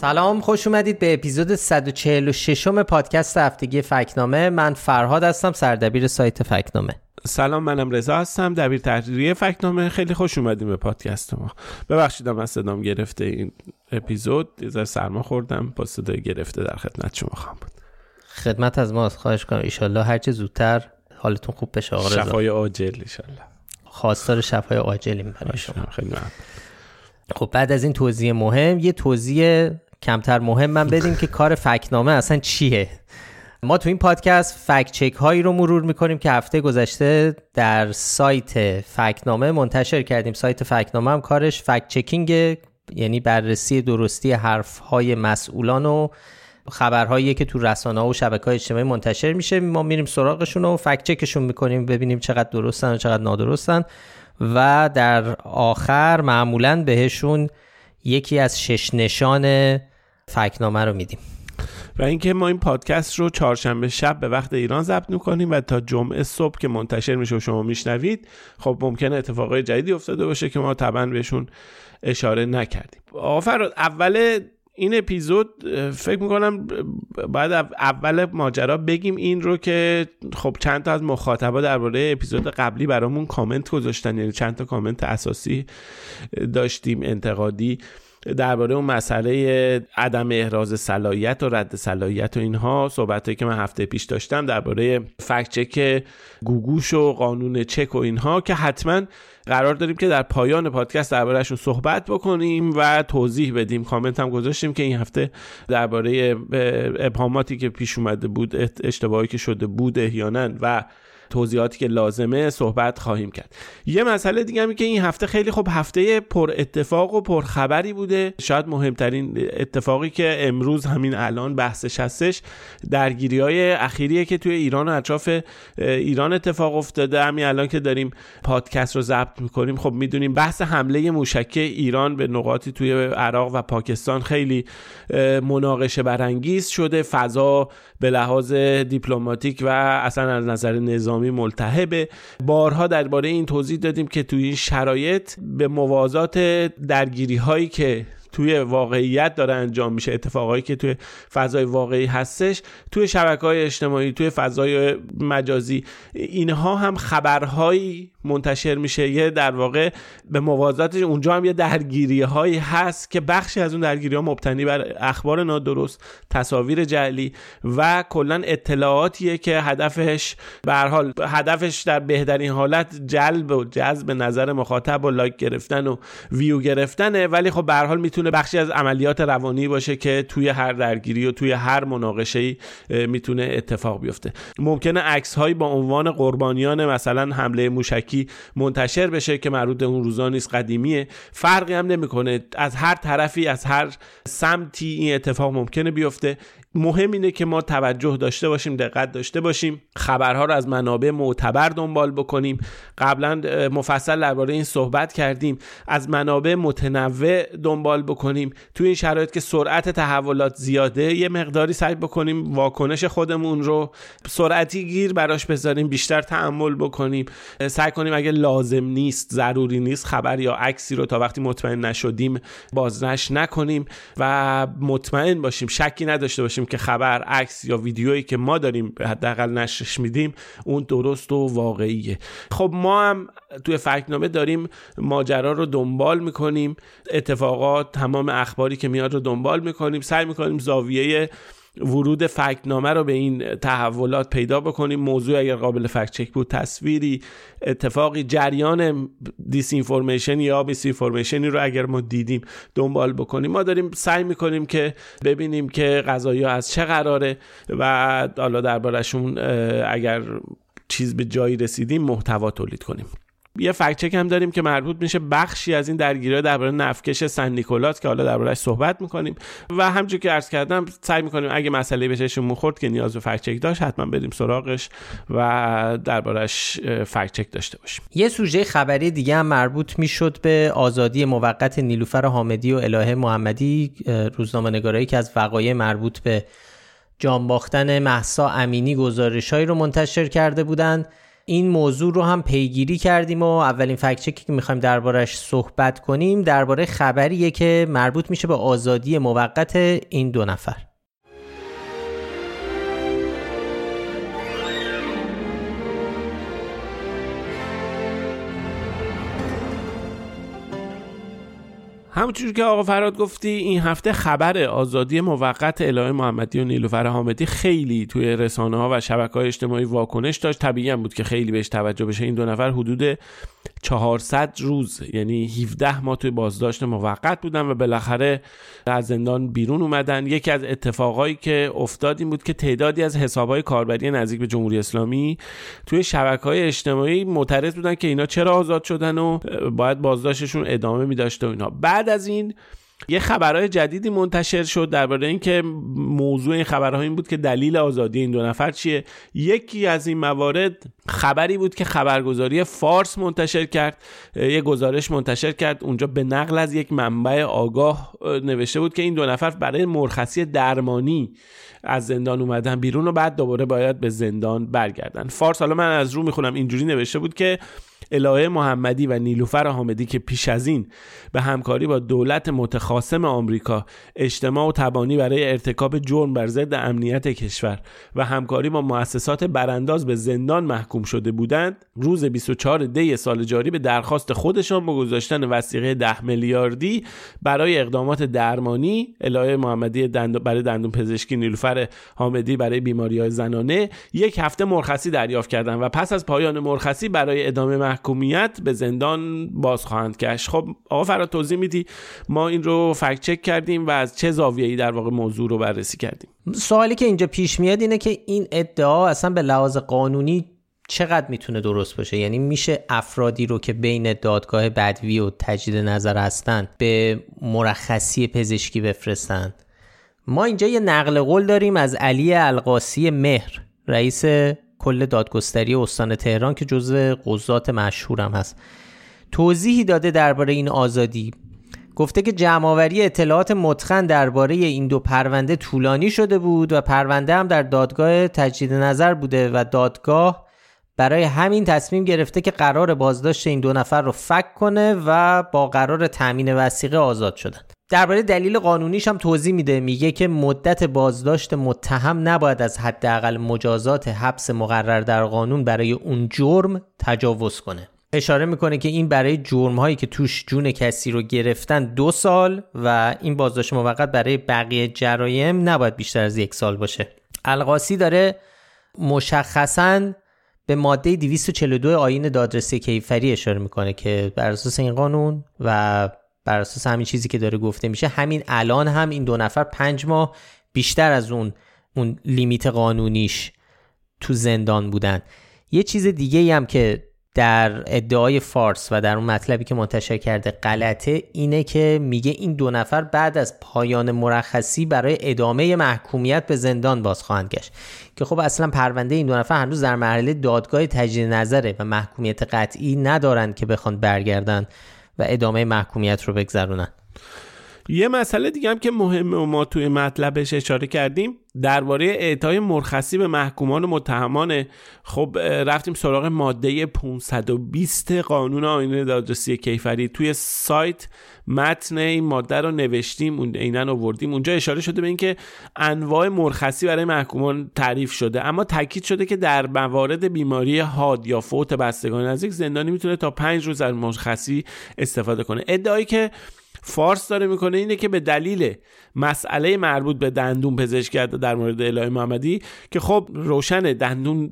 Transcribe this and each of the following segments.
سلام خوش اومدید به اپیزود 146 م پادکست هفتگی فکنامه. من فرهاد هستم سردبیر سایت فکنامه. سلام منم رضا هستم دبیر تحریریه فکنامه. خیلی خوش اومدیم به پادکست ما. ببخشید من صدام گرفته این اپیزود. یه سرما خوردم با صدای گرفته در خدمت شما خواهم بود. خدمت از ما خواهش کنم. ایشالله هرچه زودتر حالتون خوب بشه آقا رضا. شفای عاجل ایشالله. خواستار شفای عاجلیم برای شما. خیلی خب بعد از این توضیح مهم یه توضیح کمتر مهم من بدیم که کار فکنامه اصلا چیه؟ ما تو این پادکست فکت چک هایی رو مرور می‌کنیم که هفته گذشته در سایت فکنامه منتشر کردیم. سایت فکنامه هم کارش فکت چکینگ یعنی بررسی درستی حرف های مسئولان و خبرهایی که تو رسانه و شبکه های اجتماعی منتشر میشه. ما میریم سراغشون و فکت چکشون می‌کنیم ببینیم چقدر درستن و چقدر نادرستن. و در آخر معمولا بهشون یکی از شش نشان فکنامه رو میدیم. و اینکه ما این پادکست رو چهارشنبه شب به وقت ایران ضبط می‌کنیم و تا جمعه صبح که منتشر میشه و شما میشنوید خب ممکنه اتفاقای جدیدی افتاده باشه که ما طبعا بهشون اشاره نکردیم. آفر اول این اپیزود فکر می‌کنم بعد اول ماجرا بگیم این رو که خب چند تا از مخاطبا درباره اپیزود قبلی برامون کامنت گذاشتن یعنی چند تا کامنت اساسی داشتیم انتقادی. درباره اون مسئله عدم احراز صلاحیت و رد صلاحیت و اینها صحبت که من هفته پیش داشتم درباره فکت چک گوگوش و قانون چک و اینها که حتما قرار داریم که در پایان پادکست دربارهشون صحبت بکنیم و توضیح بدیم. کامنت هم گذاشتیم که این هفته درباره ابهاماتی که پیش اومده بود اشتباهی که شده بود احیانا و توضیحاتی که لازمه صحبت خواهیم کرد. یه مسئله دیگه همی که این هفته خیلی خب هفته پر اتفاق و پر خبری بوده. شاید مهمترین اتفاقی که امروز همین الان بحثش هستش درگیری های اخیریه که توی ایران و اطراف ایران اتفاق افتاده. همین الان که داریم پادکست رو ضبط می‌کنیم خب می‌دونیم بحث حمله موشکی ایران به نقاطی توی عراق و پاکستان خیلی مناقشه برانگیز شده. فضا به لحاظ دیپلماتیک و اصلا از نظر اسلامی ملتهبه. بارها درباره این توضیح دادیم که توی این شرایط به موازات درگیری هایی که توی واقعیت داره انجام میشه اتفاقایی که توی فضای واقعی هستش توی شبکه های اجتماعی توی فضای مجازی اینها هم خبرهایی منتشر میشه. یه در واقع به موازاتش اونجا هم یه درگیری هایی هست که بخشی از اون درگیری ها مبتنی بر اخبار نادرست تصاویر جعلی و کلا اطلاعاتیه که هدفش به حال هدفش در بهترین حالت جلب و جذب نظر مخاطب و لایک گرفتن و ویو گرفتنه. ولی خب به حال می‌تونه بخشی از عملیات روانی باشه که توی هر درگیری و توی هر مناقشه می‌تونه اتفاق بیفته. ممکنه عکس با عنوان قربانیان مثلا حمله موشکی منتشر بشه که مربوط اون روزا نیست قدیمیه. فرقی هم نمی‌کنه. از هر طرفی از هر سمتی این اتفاق ممکنه بیفته. مهم اینه که ما توجه داشته باشیم دقت داشته باشیم خبرها رو از منابع معتبر دنبال بکنیم. قبلا مفصل درباره این صحبت کردیم. از منابع متنوع دنبال بکنیم. توی این شرایط که سرعت تحولات زیاده یه مقداری سعی بکنیم واکنش خودمون رو سرعتی گیر براش بذاریم بیشتر تحمل بکنیم. سعی کنیم اگه لازم نیست ضروری نیست خبر یا عکسی رو تا وقتی مطمئن نشدیم بازنش نکنیم و مطمئن باشیم. شکی نداشته باشیم. که خبر عکس یا ویدیویی که ما داریم حداقل نشرش میدیم اون درست و واقعیه. خب ما هم توی فکنامه داریم ماجرا رو دنبال می‌کنیم اتفاقات تمام اخباری که میاد رو دنبال می‌کنیم سعی می‌کنیم زاویه ورود فکتنامه رو به این تحولات پیدا بکنیم. موضوع اگر قابل فکت چک بود تصویری اتفاقی جریان دیس اینفورمیشن یا میس اینفورمیشنی رو اگر ما دیدیم دنبال بکنیم. ما داریم سعی می‌کنیم که ببینیم که قضایی از چه قراره و حالا دربارشون اگر چیز به جایی رسیدیم محتوا تولید کنیم. یه فکچک هم داریم که مربوط میشه بخشی از این درگیری درباره نفکش سن نیکولاس که حالا دربارهش صحبت می‌کنیم. و همچون که عرض کردم سعی می‌کنیم اگه مسئله بهشون مخورد که نیاز به فکچک داشت حتما بریم سراغش و دربارهش فکچک داشته باشیم. یه سوژه خبری دیگه هم مربوط می‌شد به آزادی موقت نیلوفر حامدی و الهه محمدی روزنامه نگارایی که از وقایع مربوط به جان باختن محسا امینی گزارشهایی رو منتشر کرده بودند. این موضوع رو هم پیگیری کردیم و اولین فکچکی که می‌خوایم دربارش صحبت کنیم درباره خبریه که مربوط میشه به آزادی موقت این دو نفر. همونجور که آقا فراد گفتی این هفته خبر آزادی موقت الهه محمدی و نیلوفر حامدی خیلی توی رسانه ها و شبکه های اجتماعی واکنش داشت. طبیعی بود که خیلی بهش توجه بشه. این دو نفر حدود 400 روز یعنی 17 ماه توی بازداشت موقت بودن و بالاخره از زندان بیرون اومدن. یکی از اتفاقایی که افتاد این بود که تعدادی از حسابهای کاربری نزدیک به جمهوری اسلامی توی شبکه های اجتماعی معترض بودن که اینا چرا آزاد شدن و باید بازداشتشون ادامه میداشته و اینا. بعد از این یه خبرهای جدیدی منتشر شد درباره اینکه موضوع این خبرها این بود که دلیل آزادی این دو نفر چیه. یکی از این موارد خبری بود که خبرگزاری فارس منتشر کرد یه گزارش منتشر کرد. اونجا به نقل از یک منبع آگاه نوشته بود که این دو نفر برای مرخصی درمانی از زندان اومدن بیرون و بعد دوباره باید به زندان برگردن. فارس حالا من از رو می‌خونم اینجوری نوشته بود که الهه محمدی و نیلوفر حامدی که پیش از این به همکاری با دولت متخاصم آمریکا اجتماع و تبانی برای ارتکاب جرم بر ضد امنیت کشور و همکاری با مؤسسات برانداز به زندان محکوم شده بودند روز 24 دی سال جاری به درخواست خودشان با گذاشتن وسیقه 10 میلیاردی برای اقدامات درمانی الهه محمدی برای دندون پزشکی نیلوفر حامدی برای بیماری های زنانه یک هفته مرخصی دریافت کردند و پس از پایان مرخصی برای ادامه محکومیت به زندان باز خواهند گشت. خب آقا فراد توضیح میدی؟ ما این رو فکت چک کردیم و از چه زاویه‌ای در واقع موضوع رو بررسی کردیم؟ سوالی که اینجا پیش میاد اینه که این ادعا اصلا به لحاظ قانونی چقدر می‌تونه درست باشه؟ یعنی میشه افرادی رو که بین دادگاه بدوی و تجدید نظر هستن به مرخصی پزشکی بفرستن؟ ما اینجا یه نقل قول داریم از علی القاسی مهر رئیس کل دادگستری استان تهران که جزو قضات مشهورم هست. توضیحی داده درباره این آزادی. گفته که جمعآوری اطلاعات متخن درباره این دو پرونده طولانی شده بود و پرونده هم در دادگاه تجدید نظر بوده و دادگاه برای همین تصمیم گرفته که قرار بازداشت این دو نفر رو فک کنه و با قرار تامین وسیقه آزاد شدن. درباره دلیل قانونیش هم توضیح میده. میگه که مدت بازداشت متهم نباید از حداقل مجازات حبس مقرر در قانون برای اون جرم تجاوز کنه. اشاره می‌کنه که این برای جرم هایی که توش جون کسی رو گرفتن دو سال و این بازداشت موقت برای بقیه جرایم نباید بیشتر از یک سال باشه. القاسی داره مشخصا به ماده 242 آین دادرسی کیفری اشاره می‌کنه که بر اساس این قانون و بر اساس همین چیزی که داره گفته میشه همین الان هم این دو نفر پنج ماه بیشتر از اون اون لیمیت قانونیش تو زندان بودن. یه چیز دیگه هم که در ادعای فارس و در اون مطلبی که منتشر کرده غلطه اینه که میگه این دو نفر بعد از پایان مرخصی برای ادامه محکومیت به زندان باز خواهند گشت. که خب اصلا پرونده این دو نفر هنوز در مرحله دادگاه تجدید نظره و محکومیت قطعی ندارند که بخوان برگردن و ادامه محکومیت رو بگذرونن. یه مسئله دیگه هم که مهمه و ما توی مطلبش اشاره کردیم درباره اعطای مرخصی به محکومان و متهمان خب رفتیم سراغ ماده 520 قانون آینه دادرسی کیفری. توی سایت متن این ماده رو نوشتیم اون عینا آوردیم. اونجا اشاره شده به اینکه انواع مرخصی برای محکومان تعریف شده. اما تاکید شده که در موارد بیماری حاد یا فوت بستگان نزدیک زندانی می‌تونه تا پنج روز از مرخصی استفاده کنه. ادعایی که فارس داره می‌کنه اینه که به دلیل مسئله مربوط به دندون پزشکی در مورد الهه محمدی که خب روشن دندون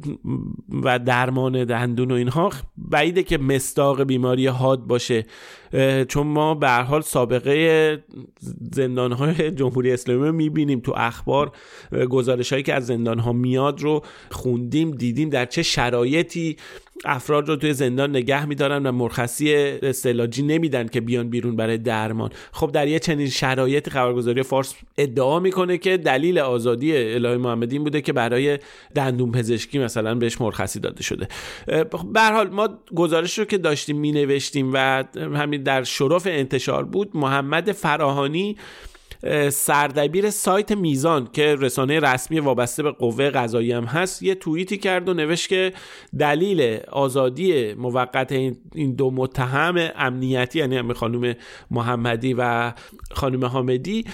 و درمان دندون و اینها بعیده که مستاق بیماری حاد باشه چون ما به حال سابقه زندان های جمهوری اسلامی رو می‌بینیم تو اخبار گزارش هایی که از زندان ها میاد رو خوندیم دیدیم در چه شرایطی افراد رو توی زندان نگه میدارن و مرخصی استعلاجی نمیدن که بیان بیرون برای درمان. خب در یه چنین شرایط خبرگزاری فارس ادعا می‌کنه که دلیل آزادی الهه محمدی این بوده که برای دندون پزشکی مثلا بهش مرخصی داده شده. به حال ما گزارش رو که داشتیم مینوشتیم و همین در شرف انتشار بود محمد فراهانی سردبیر سایت میزان که رسانه رسمی وابسته به قوه قضایی هم هست یه توییتی کرد و نوشت که دلیل آزادی موقت این دو متهم امنیتی یعنی خانم محمدی و خانم حامدی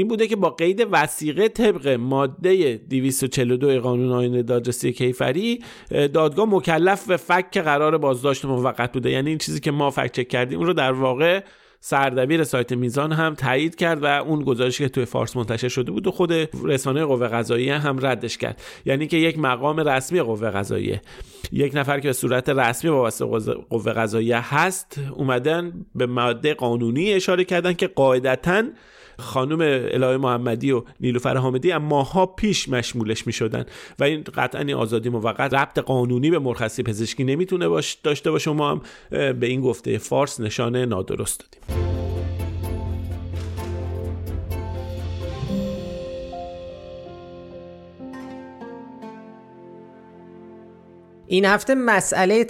این بوده که با قید وسیقه طبق ماده 242 قانون آین دادرسی کیفری دادگاه مکلف به فک قرار بازداشت موقت بوده. یعنی این چیزی که ما فکر چک کردیم اون رو در واقع سردبیر سایت میزان هم تایید کرد و اون گزارشی که توی فارس منتشر شده بود و خود رسانه قوه قضاییه هم ردش کرد. یعنی که یک مقام رسمی قوه قضاییه. یک نفر که به صورت رسمی وابسته قوه قضاییه هست اومدن به ماده قانونی اشاره کردن که قاعدتاً خانم الهه محمدی و نیلوفر حامدی اما ماها پیش مشمولش می شدن و این قطعا این آزادی موقت ربط قانونی به مرخصی پزشکی نمی‌تونه باش داشته باشه. ما هم به این گفته فارس نشانه نادرست دادیم. این هفته مسئله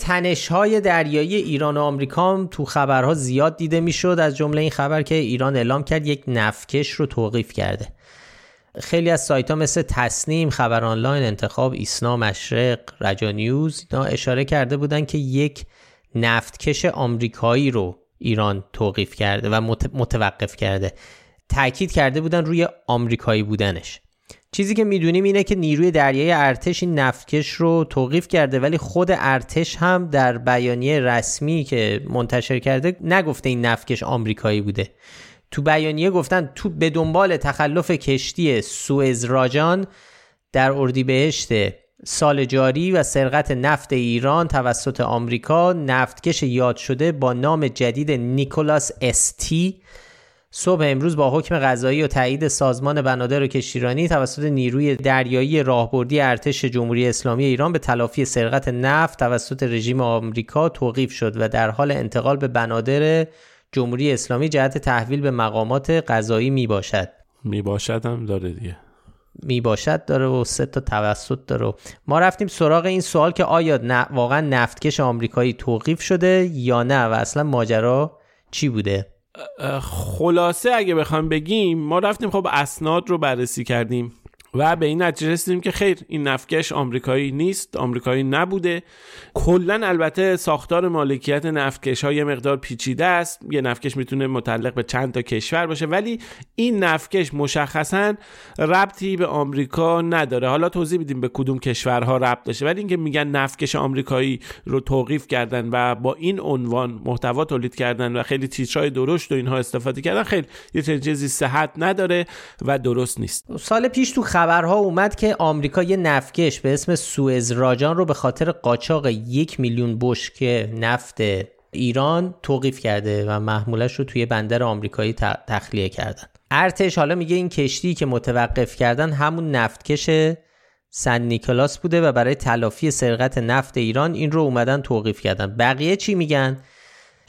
های دریایی ایران و آمریکا تو خبرها زیاد دیده می‌شد از جمله این خبر که ایران اعلام کرد یک نفکش رو توقیف کرده. خیلی از سایت ها مثل تصنیم، خبر آنلاین، انتخاب، ایسنا، مشرق، رجا نیوز اینا اشاره کرده بودن که یک نفتکش آمریکایی رو ایران توقیف کرده و متوقف کرده. تاکید کرده بودن روی آمریکایی بودنش. چیزی که می‌دونیم اینه که نیروی دریایی ارتش این نفتکش رو توقیف کرده ولی خود ارتش هم در بیانیه رسمی که منتشر کرده نگفته این نفتکش آمریکایی بوده. تو بیانیه گفتن تو به دنبال تخلف کشتی سوئز راجان در اردیبهشت سال جاری و سرقت نفت ایران توسط آمریکا نفتکش یاد شده با نام جدید نیکولاس استی صبح امروز با حکم قضایی و تایید سازمان بنادر و کشتیرانی توسط نیروی دریایی راهبردی ارتش جمهوری اسلامی ایران به تلافی سرقت نفت توسط رژیم آمریکا توقیف شد و در حال انتقال به بنادر جمهوری اسلامی جهت تحویل به مقامات قضایی می باشد. می باشد هم داره دیگه. می باشد داره و سه تا توسط داره. ما رفتیم سراغ این سوال که آیا واقعا نفتکش آمریکایی توقیف شده یا نه و اصلا ماجرا چی بوده؟ خلاصه اگه بخوام بگیم ما رفتیم خب اسناد رو بررسی کردیم. و به این نتیجه رسیدیم که خیر این نفتکش آمریکایی نیست آمریکایی نبوده. کلا البته ساختار مالکیت نفتکش ها یه مقدار پیچیده است. یه نفتکش می‌تونه متعلق به چند تا کشور باشه ولی این نفتکش مشخصا ربطی به آمریکا نداره. حالا توضیح میدیم به کدوم کشورها ربط داشته. ولی اینکه میگن نفتکش آمریکایی رو توقیف کردن و با این عنوان محتوا تولید کردن و خیلی تیترهای درشت و اینها استفاده کردن خیلی یه چیزی صحت نداره و درست نیست. سال پیش تو خبرها اومد که آمریکا یه نفکش به اسم سوئز راجان رو به خاطر قاچاق یک میلیون بشک نفت ایران توقیف کرده و محمولش رو توی بندر آمریکایی تخلیه کردن. ارتش حالا میگه این کشتی که متوقف کردن همون نفتکش سن نیکلاس بوده و برای تلافی سرقت نفت ایران این رو اومدن توقیف کردن. بقیه چی میگن؟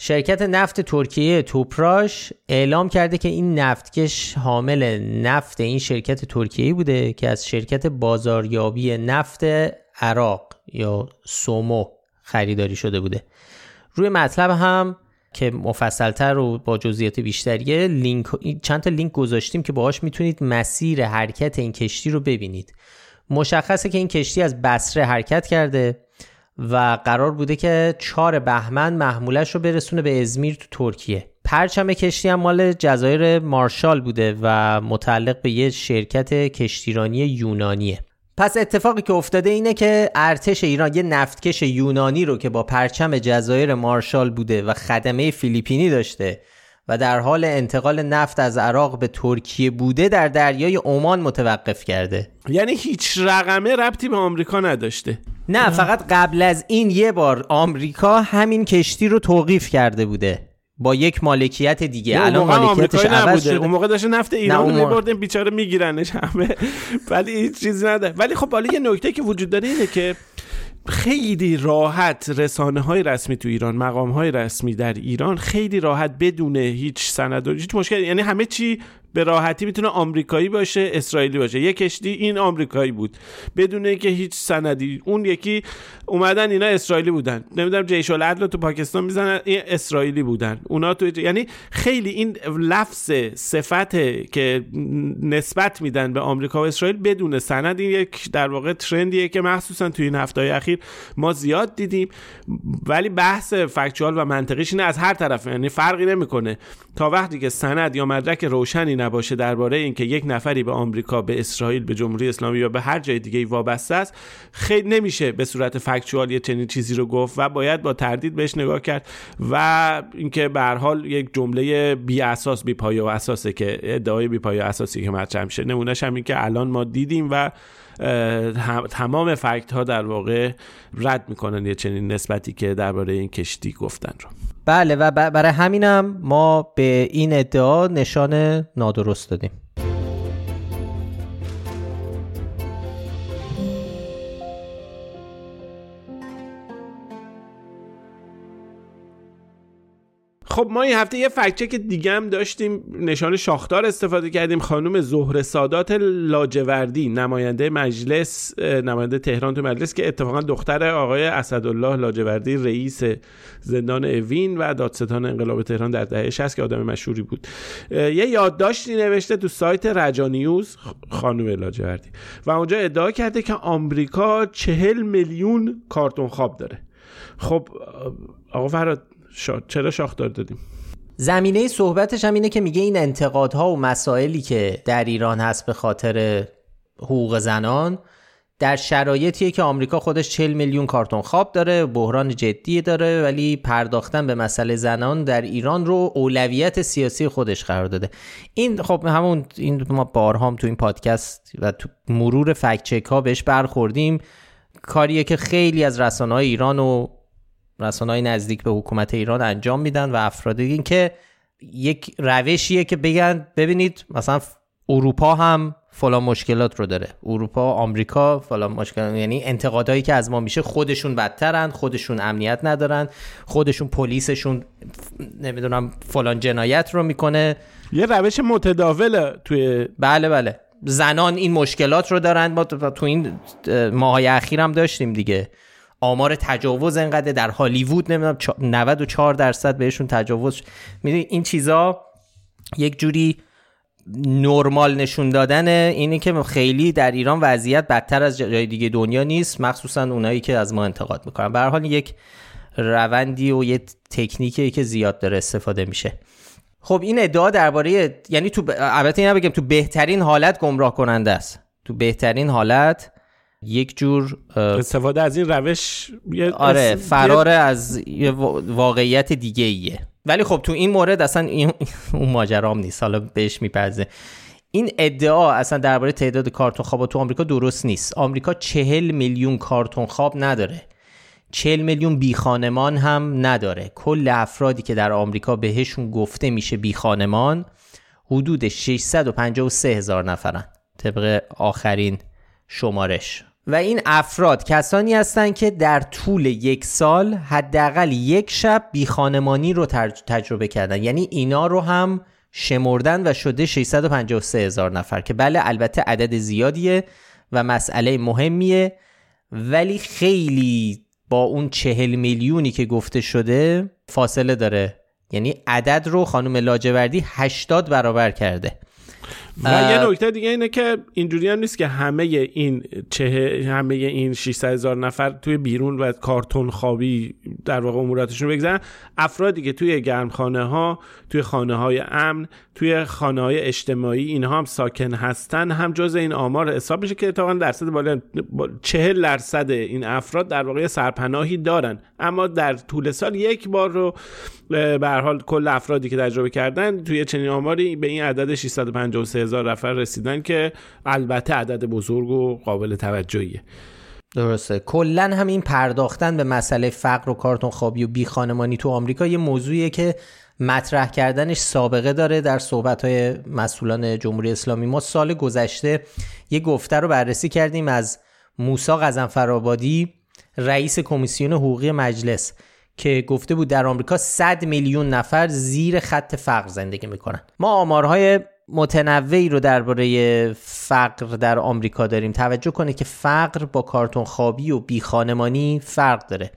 شرکت نفت ترکیه توپراش اعلام کرده که این نفتکش حامل نفت این شرکت ترکیه بوده که از شرکت بازاریابی نفت عراق یا سومو خریداری شده بوده. روی مطلب هم که مفصلتر و با جزئیات بیشتریه لینک چند تا لینک گذاشتیم که باهاش می‌تونید مسیر حرکت این کشتی رو ببینید. مشخصه که این کشتی از بصره حرکت کرده. و قرار بوده که چهار بهمن محمولش رو برسونه به ازمیر تو ترکیه. پرچم کشتی هم مال جزایر مارشال بوده و متعلق به یه شرکت کشتیرانی یونانیه. پس اتفاقی که افتاده اینه که ارتش ایران یه نفتکش یونانی رو که با پرچم جزایر مارشال بوده و خدمه فیلیپینی داشته و در حال انتقال نفت از عراق به ترکیه بوده در دریای عمان متوقف کرده. یعنی هیچ رقمه ربطی به آمریکا نداشته. نه فقط قبل از این یه بار آمریکا همین کشتی رو توقیف کرده بوده. با یک مالکیت دیگه. الان مالکیتش عوض شده. اون موقع داشته نفت ایران رو میبردن بیچاره میگیرنش همه. ولی هیچ چیزی نده ولی خب حالا یه نکته که وجود داره اینه که خیلی راحت رسانه های رسمی تو ایران مقام های رسمی در ایران خیلی راحت بدون هیچ سند و هیچ مشکل یعنی همه چی به راحتی می‌تونه آمریکایی باشه اسرائیلی باشه. یه کشتی این آمریکایی بود. بدون اینکه هیچ سندی. اون یکی اومدن اینا اسرائیلی بودن. نمی‌دونم جیش العدل تو پاکستان می‌زنن این اسرائیلی بودن. اونا تو یعنی خیلی این لفظ صفت که نسبت میدن به آمریکا و اسرائیل بدون سند. این یک در واقع ترندیه که مخصوصا توی این هفته اخیر ما زیاد دیدیم. ولی بحث فکچوال و منطقیش اینه از هر طرف. یعنی فرقی نمی‌کنه. تا وقتی که سند یا مدرک روشنی نباشه درباره اینکه یک نفری به آمریکا به اسرائیل به جمهوری اسلامی یا به هر جای دیگه وابسته است خیلی نمیشه به صورت فکتوال یه چنین چیزی رو گفت و باید با تردید بهش نگاه کرد و اینکه به هر حال یک جمله بی اساس بی پایه و اساسه که ادعای بی پایه و اساسی که مطرح میشه. نمونهش هم این که الان ما دیدیم و تمام فکت ها در واقع رد می‌کنن یه چنین نسبتی که درباره این کشتی گفتن رو. بله و برای همینم ما به این ادعا نشان نادرست دادیم. خب ما این هفته یه فکچک دیگه هم داشتیم. نشان شاختار استفاده کردیم. خانم زهر سادات لاجوردی نماینده مجلس نماینده تهران تو مجلس که اتفاقا دختر آقای اسدالله لاجوردی رئیس زندان اوین و دادستان انقلاب تهران در دهه 60 که آدم مشهوری بود. یه یادداشتی نوشته تو سایت رجانیوز خانم لاجوردی. و اونجا ادعا کرده که آمریکا چهل میلیون کارتون خواب داره. خب آقا فراد شا... چرا شاخدار دادیم؟ زمینه صحبتش هم اینه که میگه این انتقادها و مسائلی که در ایران هست به خاطر حقوق زنان در شرایطیه که آمریکا خودش 40 میلیون کارتون خواب داره بحران جدی داره ولی پرداختن به مسئله زنان در ایران رو اولویت سیاسی خودش قرار داده. این خب همون این ما بارهام تو این پادکست و تو مرور فکت ها بهش برخوردیم. کاریه که خیلی از رسانه های ایران و های نزدیک به حکومت ایران انجام میدن و افراد این که یک روشیه که بگن ببینید مثلا اروپا هم فلان مشکلات رو داره. اروپا آمریکا فلان مشکلات یعنی انتقادایی که از ما میشه خودشون بدترن خودشون امنیت ندارن خودشون پلیسشون نمی‌دونم فلان جنایت رو می‌کنه. یه روش متداوله توی بله بله. زنان این مشکلات رو دارن. ما تو این ماهای اخیر هم داشتیم دیگه. آمار تجاوز انقدر در هالیوود نمی‌دونم 94 درصد بهشون تجاوز می‌دونی این چیزا یک جوری نرمال نشون دادن اینه که خیلی در ایران وضعیت بدتر از جای دیگه دنیا نیست مخصوصا اونایی که از ما انتقاد می‌کنن. به حال یک روندی و یه تکنیکی که زیاد داره استفاده میشه. خب این ادعا درباره یعنی تو البته اینا بگم تو بهترین حالت گمراه کننده است. تو بهترین حالت یک جور استفاده از این روش آره فرار از واقعیت دیگه ایه ولی خب تو این مورد اصلا این اون ماجرام نیست. حالا بهش میپرزه این ادعا اصلا درباره تعداد کارتون خواب تو آمریکا درست نیست. آمریکا چهل میلیون کارتون خواب نداره. چهل میلیون بی خانمان هم نداره. کل افرادی که در آمریکا بهشون گفته میشه بی خانمان حدود 653 هزار نفرن. طبق آخرین شمارش. و این افراد کسانی هستند که در طول یک سال حداقل یک شب بیخانمانی رو تجربه کردن. یعنی اینا رو هم شمردن و شده 653 هزار نفر که بله البته عدد زیادیه و مسئله مهمیه ولی خیلی با اون چهل میلیونی که گفته شده فاصله داره. یعنی عدد رو خانم لاجوردی 80 برابر کرده. و یه نکته دیگه اینه که اینجوری هم نیست که همه این چه همه این 600 هزار نفر توی بیرون و کارتون خوابی در واقع اموراتشون بگذارن افرادی که توی گرمخانه ها توی خانه های امن توی خانه های اجتماعی اینها هم ساکن هستن. هم جز این آمار حساب میشه که اتفاقا درصد بالا 40 درصد این افراد در واقع سرپناهی دارن. اما در طول سال یک بار رو به هر حال کل افرادی که تجربه کردن توی چنین آماری به این عدد 653 هزار نفر رسیدن که البته عدد بزرگ و قابل توجهیه. درسته. کلا هم این پرداختن به مسئله فقر و کارتون خوابی و بی خانمانی تو آمریکا یه موضوعیه که مطرح کردنش سابقه داره در صحبت های مسئولان جمهوری اسلامی. ما سال گذشته یه گفته رو بررسی کردیم از موسا غزنفرآبادی رئیس کمیسیون حقوقی مجلس که گفته بود در آمریکا 100 میلیون نفر زیر خط فقر زندگی می‌کنن. ما آمارهای متنوعی رو درباره فقر در آمریکا داریم. توجه کنید که فقر با کارتون خوابی و بیخانمانی فرق داره.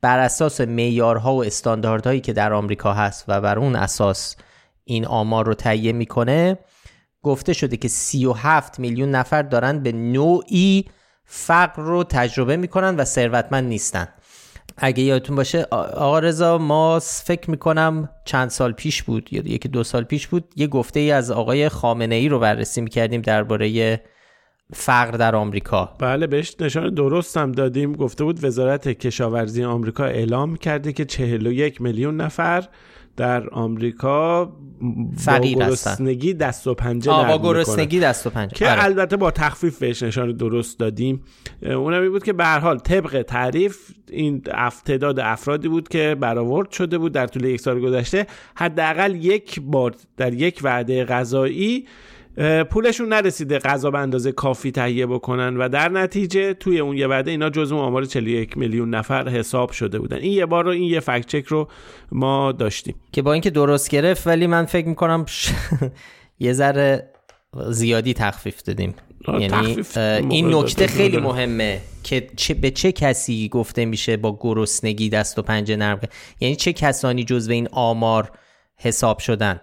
بر اساس معیارها و استانداردهایی که در آمریکا هست و بر اون اساس این آمار رو تهیه می‌کنه گفته شده که 37 میلیون نفر دارن به نوعی فقر رو تجربه می‌کنن و ثروتمند نیستن. اگه یادتون باشه آقا رضا ما فکر می‌کنم چند سال پیش بود یا یکی دو سال پیش بود یه گفته ای از آقای خامنه ای رو بررسی می‌کردیم درباره فقر در آمریکا. بله بهش نشان درست هم دادیم. گفته بود وزارت کشاورزی آمریکا اعلام کرده که 41 میلیون نفر در آمریکا فقیر گرسنگی دست و پنجه با گرسنگی دست و پنجه. که آره. البته با تخفیف بهش نشان درست دادیم. اونم این بود که به حال طبق تعریف این تعداد افرادی بود که برآورد شده بود در طول یک سال گذشته. حداقل یک بار در یک وعده غذایی پولشون نرسیده غذا به اندازه کافی تهیه بکنن و در نتیجه توی اون یه وعده اینا جزو آمار 41 میلیون نفر حساب شده بودن. این یه بار رو این یه فکت چک رو ما داشتیم. که با اینکه درست گرفت ولی من فکر می‌کنم یه ذره زیادی تخفیف دادیم. یعنی این نکته خیلی مهمه که چه به چه کسی گفته میشه با گرسنگی دست و پنجه نرم یعنی چه کسانی جزو این آمار حساب شدن؟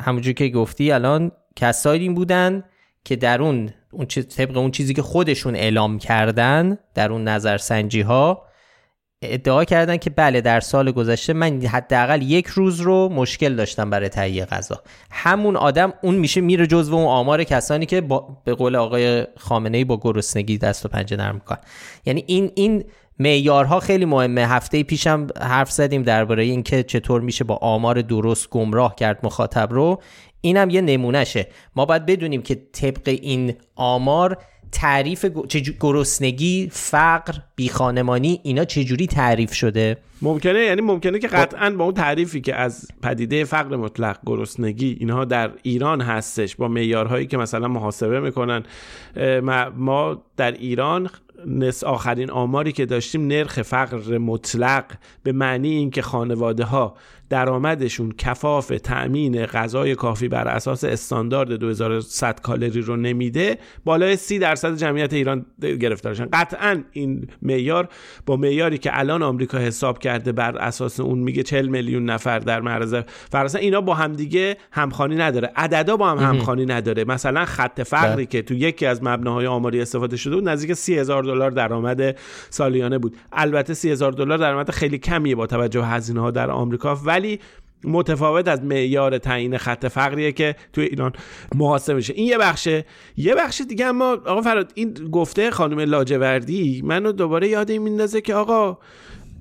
همونجور که گفتی الان کسایی بودن که در اون اون طبق اون چیزی که خودشون اعلام کردن در اون نظرسنجی ها ادعا کردن که بله در سال گذشته من حداقل یک روز رو مشکل داشتم برای تهیه غذا. همون آدم اون میشه میره جزو اون آمار کسانی که با به قول آقای خامنه ای با گرسنگی دست و پنجه نرم می‌کنن. یعنی این این معیارها خیلی مهمه. هفته پیشم حرف زدیم درباره اینکه چطور میشه با آمار درست گمراه کرد مخاطب رو. اینم یه نمونهشه. ما باید بدونیم که طبق این آمار تعریف گرسنگی فقر بیخانمانی اینا چجوری تعریف شده؟ ممکنه یعنی ممکنه که قطعا با اون تعریفی که از پدیده فقر مطلق گرسنگی اینها در ایران هستش با معیارهایی که مثلا محاسبه می‌کنن ما در ایران نس آخرین آماری که داشتیم نرخ فقر مطلق به معنی اینکه خانواده ها درآمدشون کفاف تأمین غذای کافی بر اساس استاندارد 2100 کالری رو نمیده بالای 30 درصد جمعیت ایران گرفتارشن. قطعا این معیار با معیاری که الان آمریکا حساب کرده بر اساس اون میگه 40 میلیون نفر در معرض فرانسه اینا با همدیگه همخوانی نداره. عددا با هم همخوانی نداره. مثلا خط فقری بله. که تو یکی از مبناهای آماری استفاده شده بود نزدیک 30000 دلار درآمد سالیانه بود. البته 30000 دلار درآمد خیلی کمیه با توجه هزینه ها در آمریکا ولی متفاوت از معیار تعیین خط فقریه که توی ایران محاسبه میشه. این یه بخشه. یه بخش دیگه اما آقا فراد این گفته خانم لاجوردی منو دوباره یاد این میندازه که آقا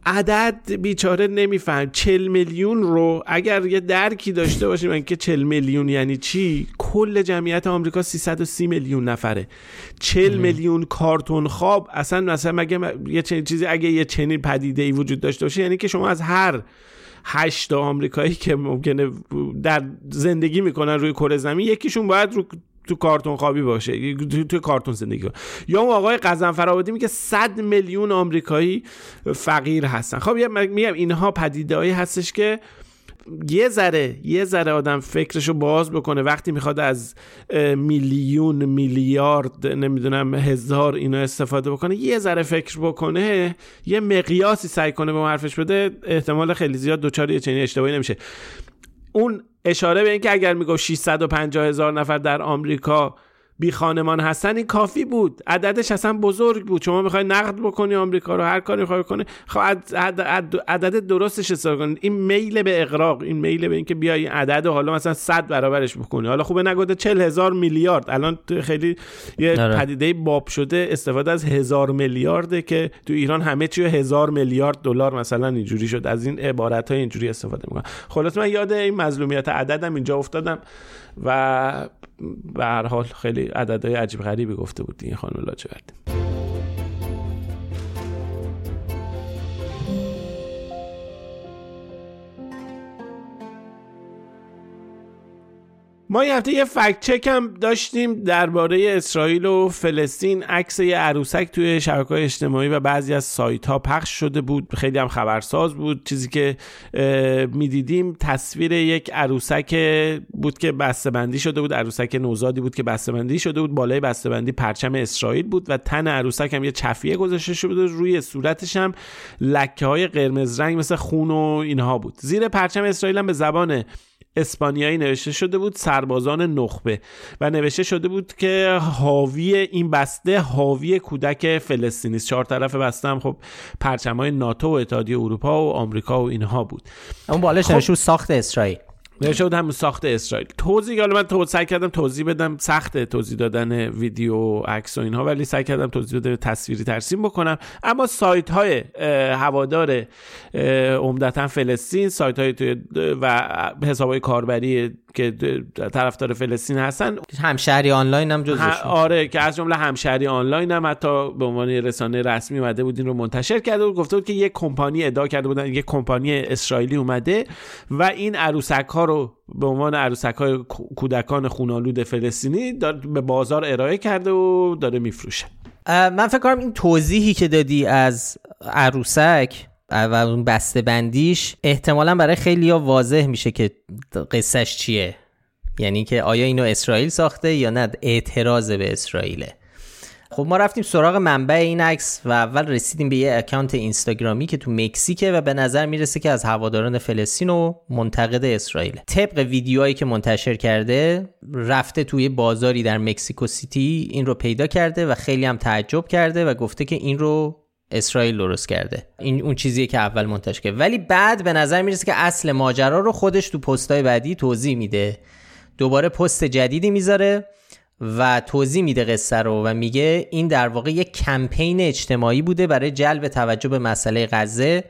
عدد بیچاره نمیفهم. 40 میلیون رو اگر یه درکی داشته باشیم که 40 میلیون یعنی چی؟ کل جمعیت آمریکا 330 میلیون نفره. 40 میلیون کارتون خواب اصلا مثلا مگه یه چنین چیزی اگه یه چنین پدیده ای وجود داشته باشه یعنی که شما از هر هشت آمریکایی که ممکنه در زندگی می‌کنن روی کره زمین یکیشون باید رو تو کارتون خوابی باشه تو, تو کارتون زندگی کنه یا اون آقای قزن فرابادی میگه 100 میلیون آمریکایی فقیر هستن. خب میگم اینها پدیدهایی هستش که یه ذره یه ذره آدم فکرشو باز بکنه وقتی می‌خواد از میلیون میلیارد نمی‌دونم هزار اینا استفاده بکنه یه ذره فکر بکنه یه مقیاسی سعی کنه به حرفش بده احتمال خیلی زیاد دوچار یه چنین اشتباهی نمیشه. اون اشاره به اینکه اگر می‌گفت 650 هزار نفر در آمریکا بی خانمان هستن این کافی بود. عددش اصلا بزرگ بود. شما می‌خوای نقد بکنی آمریکا رو هر کاری می‌خوای بکنی. خب عدد درستش حساب کنید. این میل به اقراق این میل به اینکه بیای عدد و حالا مثلا 100 برابرش بکنی. حالا خوبه نگفته 40 هزار میلیارد. الان خیلی یه نره. پدیده باب شده استفاده از هزار میلیارده که تو ایران همه چی هزار میلیارد دلار مثلا اینجوری شد. از این عبارت های اینجوری استفاده می‌کنن. خلاص من یاد این مظلومیت عددم اینجا افتادم و به هر حال خیلی عددهای عجیب غریبی گفته بود این خانم لاجوردی. ما یه هفته یه فکت چک هم داشتیم درباره اسرائیل و فلسطین عکس یه عروسک توی شبکه اجتماعی و بعضی از سایت ها پخش شده بود. خیلی هم خبرساز بود. چیزی که می‌دیدیم تصویر یک عروسک بود که بسته‌بندی شده بود عروسک نوزادی بود که بسته‌بندی شده بود. بالای بسته‌بندی پرچم اسرائیل بود و تن عروسک هم یه چفیه گذاشته شده بود. روی صورتش هم لکه های قرمز رنگ مثل خون و اینها بود. زیر پرچم اسرائیل هم به زبان اسپانیایی نوشته شده بود سربازان نخبه و نوشته شده بود که حاوی این بسته حاوی کودک فلسطینی است. چهار طرف بسته هم خب پرچمای ناتو و اتحادیه اروپا و آمریکا و اینها بود. اون بالاش خب نوشته ساخت اسرائیل. نوشته بود همون ساخت اسرائیل. توضیح حالا من تو سعی کردم توضیح بدم سخت توضیح دادن ویدیو عکس و اینها ولی سعی کردم توضیح بده تصویری ترسیم بکنم. اما سایت های هوادار عمدتا فلسطین سایت های توی و حساب های کاربری که طرفدار فلسطین هستن. همشهری آنلاین هم جزش آره که از جمله همشهری آنلاین هم حتی به عنوان رسانه رسمی اومده بود این رو منتشر کرده بود. گفته بود که یک کمپانی ادعا کرده بودن یک کمپانی اسرائیلی اومده و این عروسک ها رو به عنوان عروسک های کودکان خونالود فلسطینی به بازار ارائه کرده و داره میفروشه. من فکر کنم این توضیحی که دادی از عروسک و اون بسته بندیش احتمالا برای خیلی ها واضح میشه که قصهش چیه. یعنی که آیا اینو اسرائیل ساخته یا نه اعتراض به اسرائیله. خب ما رفتیم سراغ منبع این عکس و اول رسیدیم به یه اکانت اینستاگرامی که تو مکزیکه و به نظر می‌رسه که از هواداران فلسطین و منتقد اسرائیل طبق ویدیوهایی که منتشر کرده رفته توی بازاری در مکسیکو سیتی این رو پیدا کرده و خیلی هم تعجب کرده و گفته که این رو اسرائیل درست کرده. این اون چیزیه که اول منتشر کرده ولی بعد به نظر می‌رسه که اصل ماجرا رو خودش تو پستای بعدی توضیح میده. دوباره پست جدیدی می‌ذاره و توضیح میده قصه رو و میگه این در واقع یک کمپین اجتماعی بوده برای جلب توجه به مسئله غزه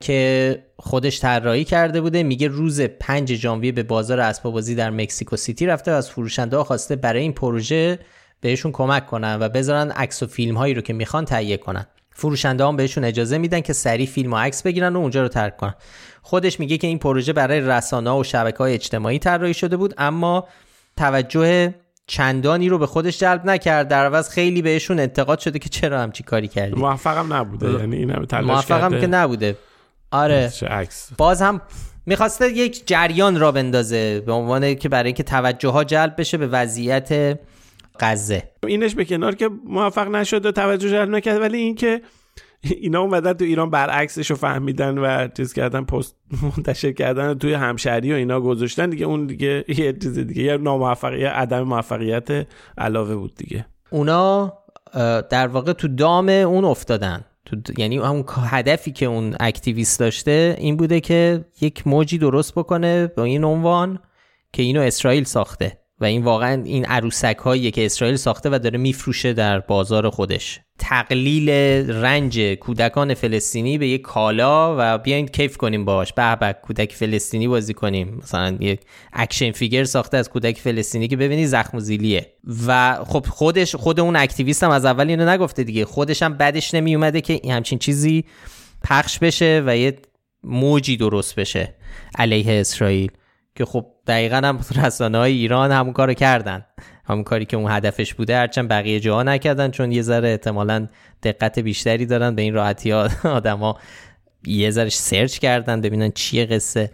که خودش طراحی کرده بوده. میگه روز 5 ژانویه به بازار اسباب بازی در مکسیکو سیتی رفته و از فروشنده ها خواسته برای این پروژه بهشون کمک کنن و بذارن عکس و فیلم هایی رو که می‌خوان تهیه کنن. فروشنده هم بهشون اجازه میدن که سریع فیلم و عکس بگیرن و اونجا رو ترک کنن. خودش میگه که این پروژه برای رسانه و شبکه های اجتماعی طراحی شده بود اما توجه چندانی رو به خودش جلب نکرد. در عوض خیلی بهشون انتقاد شده که چرا همچی کاری کردی. موفقم نبوده. یعنی این تلاش موفقم که نبوده. آره. باز هم می‌خواسته یک جریان را بندازه به عنوان که برای اینکه توجه ها جلب بشه به وضعیت غزه. اینش به کنار که موفق نشد و توجه جلب نکرد. ولی اینکه اینا اومدن تو ایران برعکسش رو فهمیدن و چیز کردن پست منتشر کردن توی همشهری و اینا گذاشتن دیگه. اون دیگه یه چیز دیگه یه ناموفقیت عدم موفقیت علاوه بود دیگه. اونا در واقع تو دام اون افتادن. تو یعنی همون هدفی که اون اکتیویست داشته این بوده که یک موجی درست بکنه با این عنوان که اینو اسرائیل ساخته. و این واقعا این عروسک هاییه که اسرائیل ساخته و داره میفروشه در بازار خودش. تقلیل رنج کودکان فلسطینی به یک کالا و بیاین کیف کنیم باهاش به به کودک فلسطینی بازی کنیم. مثلا یک action figure ساخته از کودک فلسطینی که ببینی زخم و زیلیه. و خب خودش خود اون activist هم از اول اینو نگفته دیگه. خودش هم بدش نمی اومده که همچین چیزی پخش بشه و یه موجی درست بشه علیه اسرائیل. که خب دقیقا هم رسانه های ایران همون کارو کردن. همون کاری که اون هدفش بوده هرچند بقیه جاها نکردن چون یه ذره احتمالا دقت بیشتری دارن به این راحتی ها آدما یه ذره سرچ کردن ببینن چیه قصه.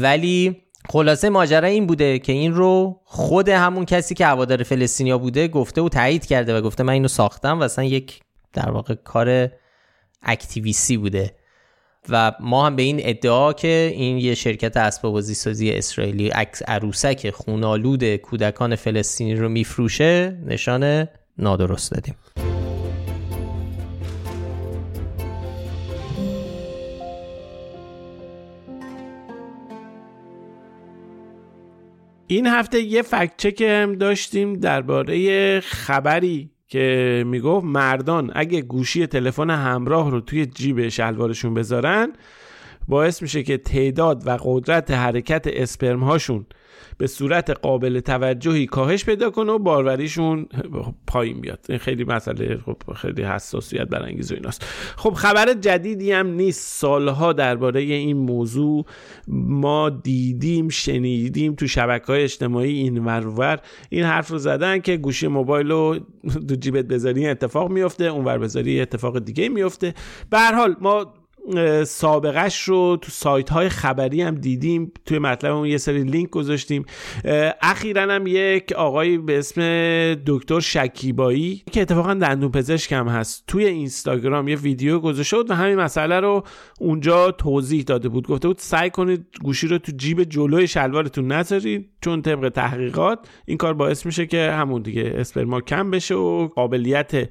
ولی خلاصه ماجرا این بوده که این رو خود همون کسی که هوادار فلسطینیا بوده گفته و تایید کرده و گفته من اینو ساختم و اصلا یک در واقع کار اکتیویستی بوده. و ما هم به این ادعا که این یه شرکت اسباب بازی سازی اسرائیلی عکس عروسک خونالود کودکان فلسطینی رو میفروشه نشان نادرست دادیم. این هفته یه فکت چک هم داشتیم درباره خبری که می‌گفت مردان اگه گوشی تلفن همراه رو توی جیب شلوارشون بذارن باعث میشه که تعداد و قدرت حرکت اسپرم هاشون به صورت قابل توجهی کاهش پیدا کنه و باروریشون پایین بیاد. این خیلی مسئله خب خیلی حساسیت برانگیز و ایناست. خب خبر جدیدی هم نیست. سالها درباره این موضوع ما دیدیم شنیدیم تو شبکه های اجتماعی این ورور این حرف رو زدن که گوشی موبایل رو دو جیبت بذاری اتفاق میفته اونور بذاری اتفاق دیگه میفته به حال ما سابقش رو تو سایت های خبری هم دیدیم توی مطلب اون یه سری لینک گذاشتیم. اخیرا هم یک آقایی به اسم دکتر شکیبایی که اتفاقا دندون پزشک هم هست توی اینستاگرام یه ویدیو گذاشته بود و همین مسئله رو اونجا توضیح داده بود. گفته بود سعی کنید گوشی رو تو جیب جلوی شلوارتون نذارید چون طبق تحقیقات این کار باعث میشه که همون دیگه اسپرما کم بشه و قابلیت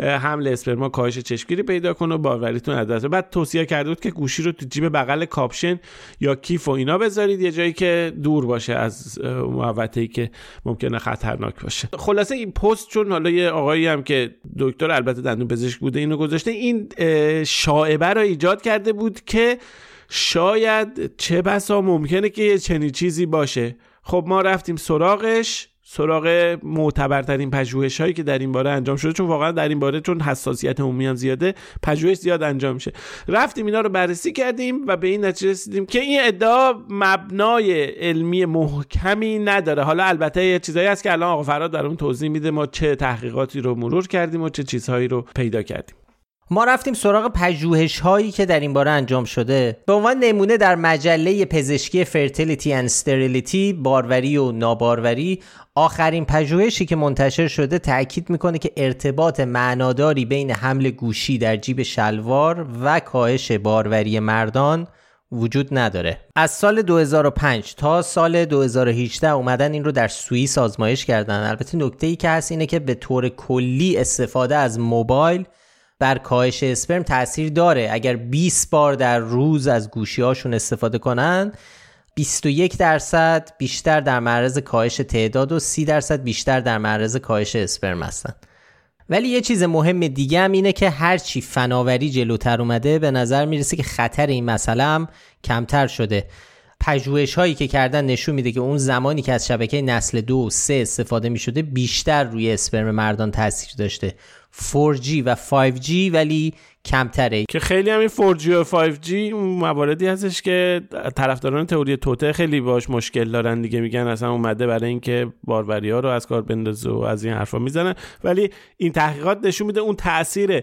حمل اسپرما کاهش چشمگیری پیدا کنه و باوریتون از دست بعد توصیه کرده بود که گوشی رو تو جیب بغل کاپشن یا کیف و اینا بذارید یه جایی که دور باشه از محوطه ای که ممکنه خطرناک باشه. خلاصه این پست چون حالا یه آقایی هم که دکتر البته دندون پزشک بوده اینو گذاشته این شائبه رو ایجاد کرده بود که شاید چه بسا ممکنه که یه چنین چیزی باشه. خب ما رفتیم سراغش سراغ معتبرترین پژوهش هایی که در این باره انجام شده چون واقعا در این باره چون حساسیت عمومی هم زیاده پژوهش زیاد انجام میشه. رفتیم اینا رو بررسی کردیم و به این نتیجه رسیدیم که این ادعا مبنای علمی محکمی نداره. حالا البته یه چیزایی هست که الان آقا فرهاد در اون توضیح میده ما چه تحقیقاتی رو مرور کردیم و چه چیزهایی رو پیدا کردیم. ما رفتیم سراغ پژوهش هایی که در این باره انجام شده. به عنوان نمونه در مجله پزشکی Fertility and Sterility باروری و ناباروری آخرین پژوهشی که منتشر شده تاکید می‌کنه که ارتباط معناداری بین حمل گوشی در جیب شلوار و کاهش باروری مردان وجود نداره. از سال 2005 تا سال 2018 اومدن این رو در سوئیس آزمایش کردن. البته نکته ای که هست اینه که به طور کلی استفاده از موبایل بر کاهش اسپرم تاثیر داره. اگر 20 بار در روز از گوشی هاشون استفاده کنن 21 درصد بیشتر در معرض کاهش تعداد و 30 درصد بیشتر در معرض کاهش اسپرم هستن. ولی یه چیز مهم دیگه هم اینه که هرچی فناوری جلوتر اومده به نظر می‌رسه که خطر این مسئله هم کمتر شده. پژوهش هایی که کردن نشون میده که اون زمانی که از شبکه نسل دو و سه استفاده می شده بیشتر روی اسپرم مردان تاثیر داشته. 4G و 5G ولی کمتره. که خیلی همین 4G و 5G مواردی هستش که طرفداران تئوری توته خیلی باش مشکل دارن دیگه. میگن اصلا اومده برای اینکه باروری ها رو از کار بندازه و از این حرفا می‌زنن ولی این تحقیقات نشون میده اون تاثیر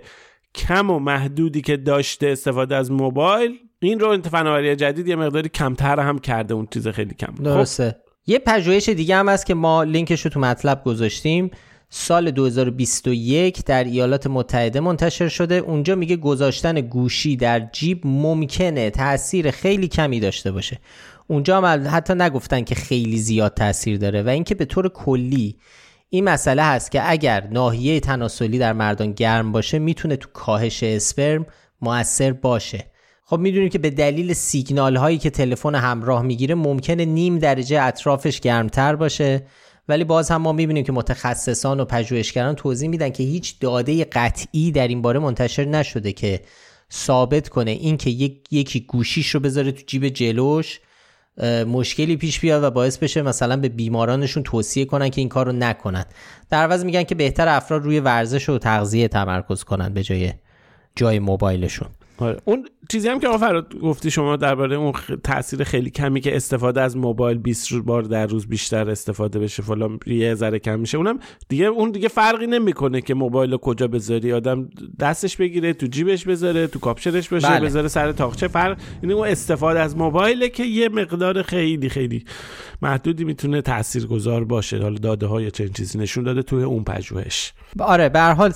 کم و محدودی که داشته استفاده از موبایل این رو فناوری جدید یه مقداری کمتر هم کرده. اون چیز خیلی کم. خب. درسته. خب. یه پژوهش دیگه هم هست که ما لینکش رو تو مطلب گذاشتیم. سال 2021 در ایالات متحده منتشر شده. اونجا میگه گذاشتن گوشی در جیب ممکنه تاثیر خیلی کمی داشته باشه. اونجا هم حتی نگفتن که خیلی زیاد تاثیر داره و اینکه به طور کلی این مسئله هست که اگر ناحیه تناسلی در مردان گرم باشه می‌تونه تو کاهش اسپرم موثر باشه. خب می‌دونیم که به دلیل سیگنال هایی که تلفن همراه می‌گیره ممکنه نیم درجه اطرافش گرمتر باشه. ولی باز هم ما می‌بینیم که متخصصان و پژوهشگران توضیح میدن که هیچ داده قطعی در این باره منتشر نشده که ثابت کنه اینکه یک یکی گوشیش رو بذاره تو جیب جلوش مشکلی پیش بیاد و باعث بشه مثلا به بیمارانشون توصیه کنن که این کار رو نکنن. در عوض میگن که بهتر افراد روی ورزش و تغذیه تمرکز کنن به جای جای موبایلشون. آره. اون چیزی هم که آقا فراد گفتی شما درباره اون تاثیر خیلی کمی که استفاده از موبایل 20 بار در روز بیشتر استفاده بشه فلان یه ذره کم میشه. اونم دیگه اون دیگه فرقی نمی‌کنه که موبایل رو کجا بذاری. آدم دستش بگیره تو جیبش بذاره تو کاپشنش باشه بله. بذاره سر تاقچه فرق؟ یعنی اون استفاده از موبایله که یه مقدار خیلی خیلی محدودی می‌تونه تاثیرگذار باشه. حالا داده های چنین چیزی نشون داده توی اون پژوهش. آره به هر حال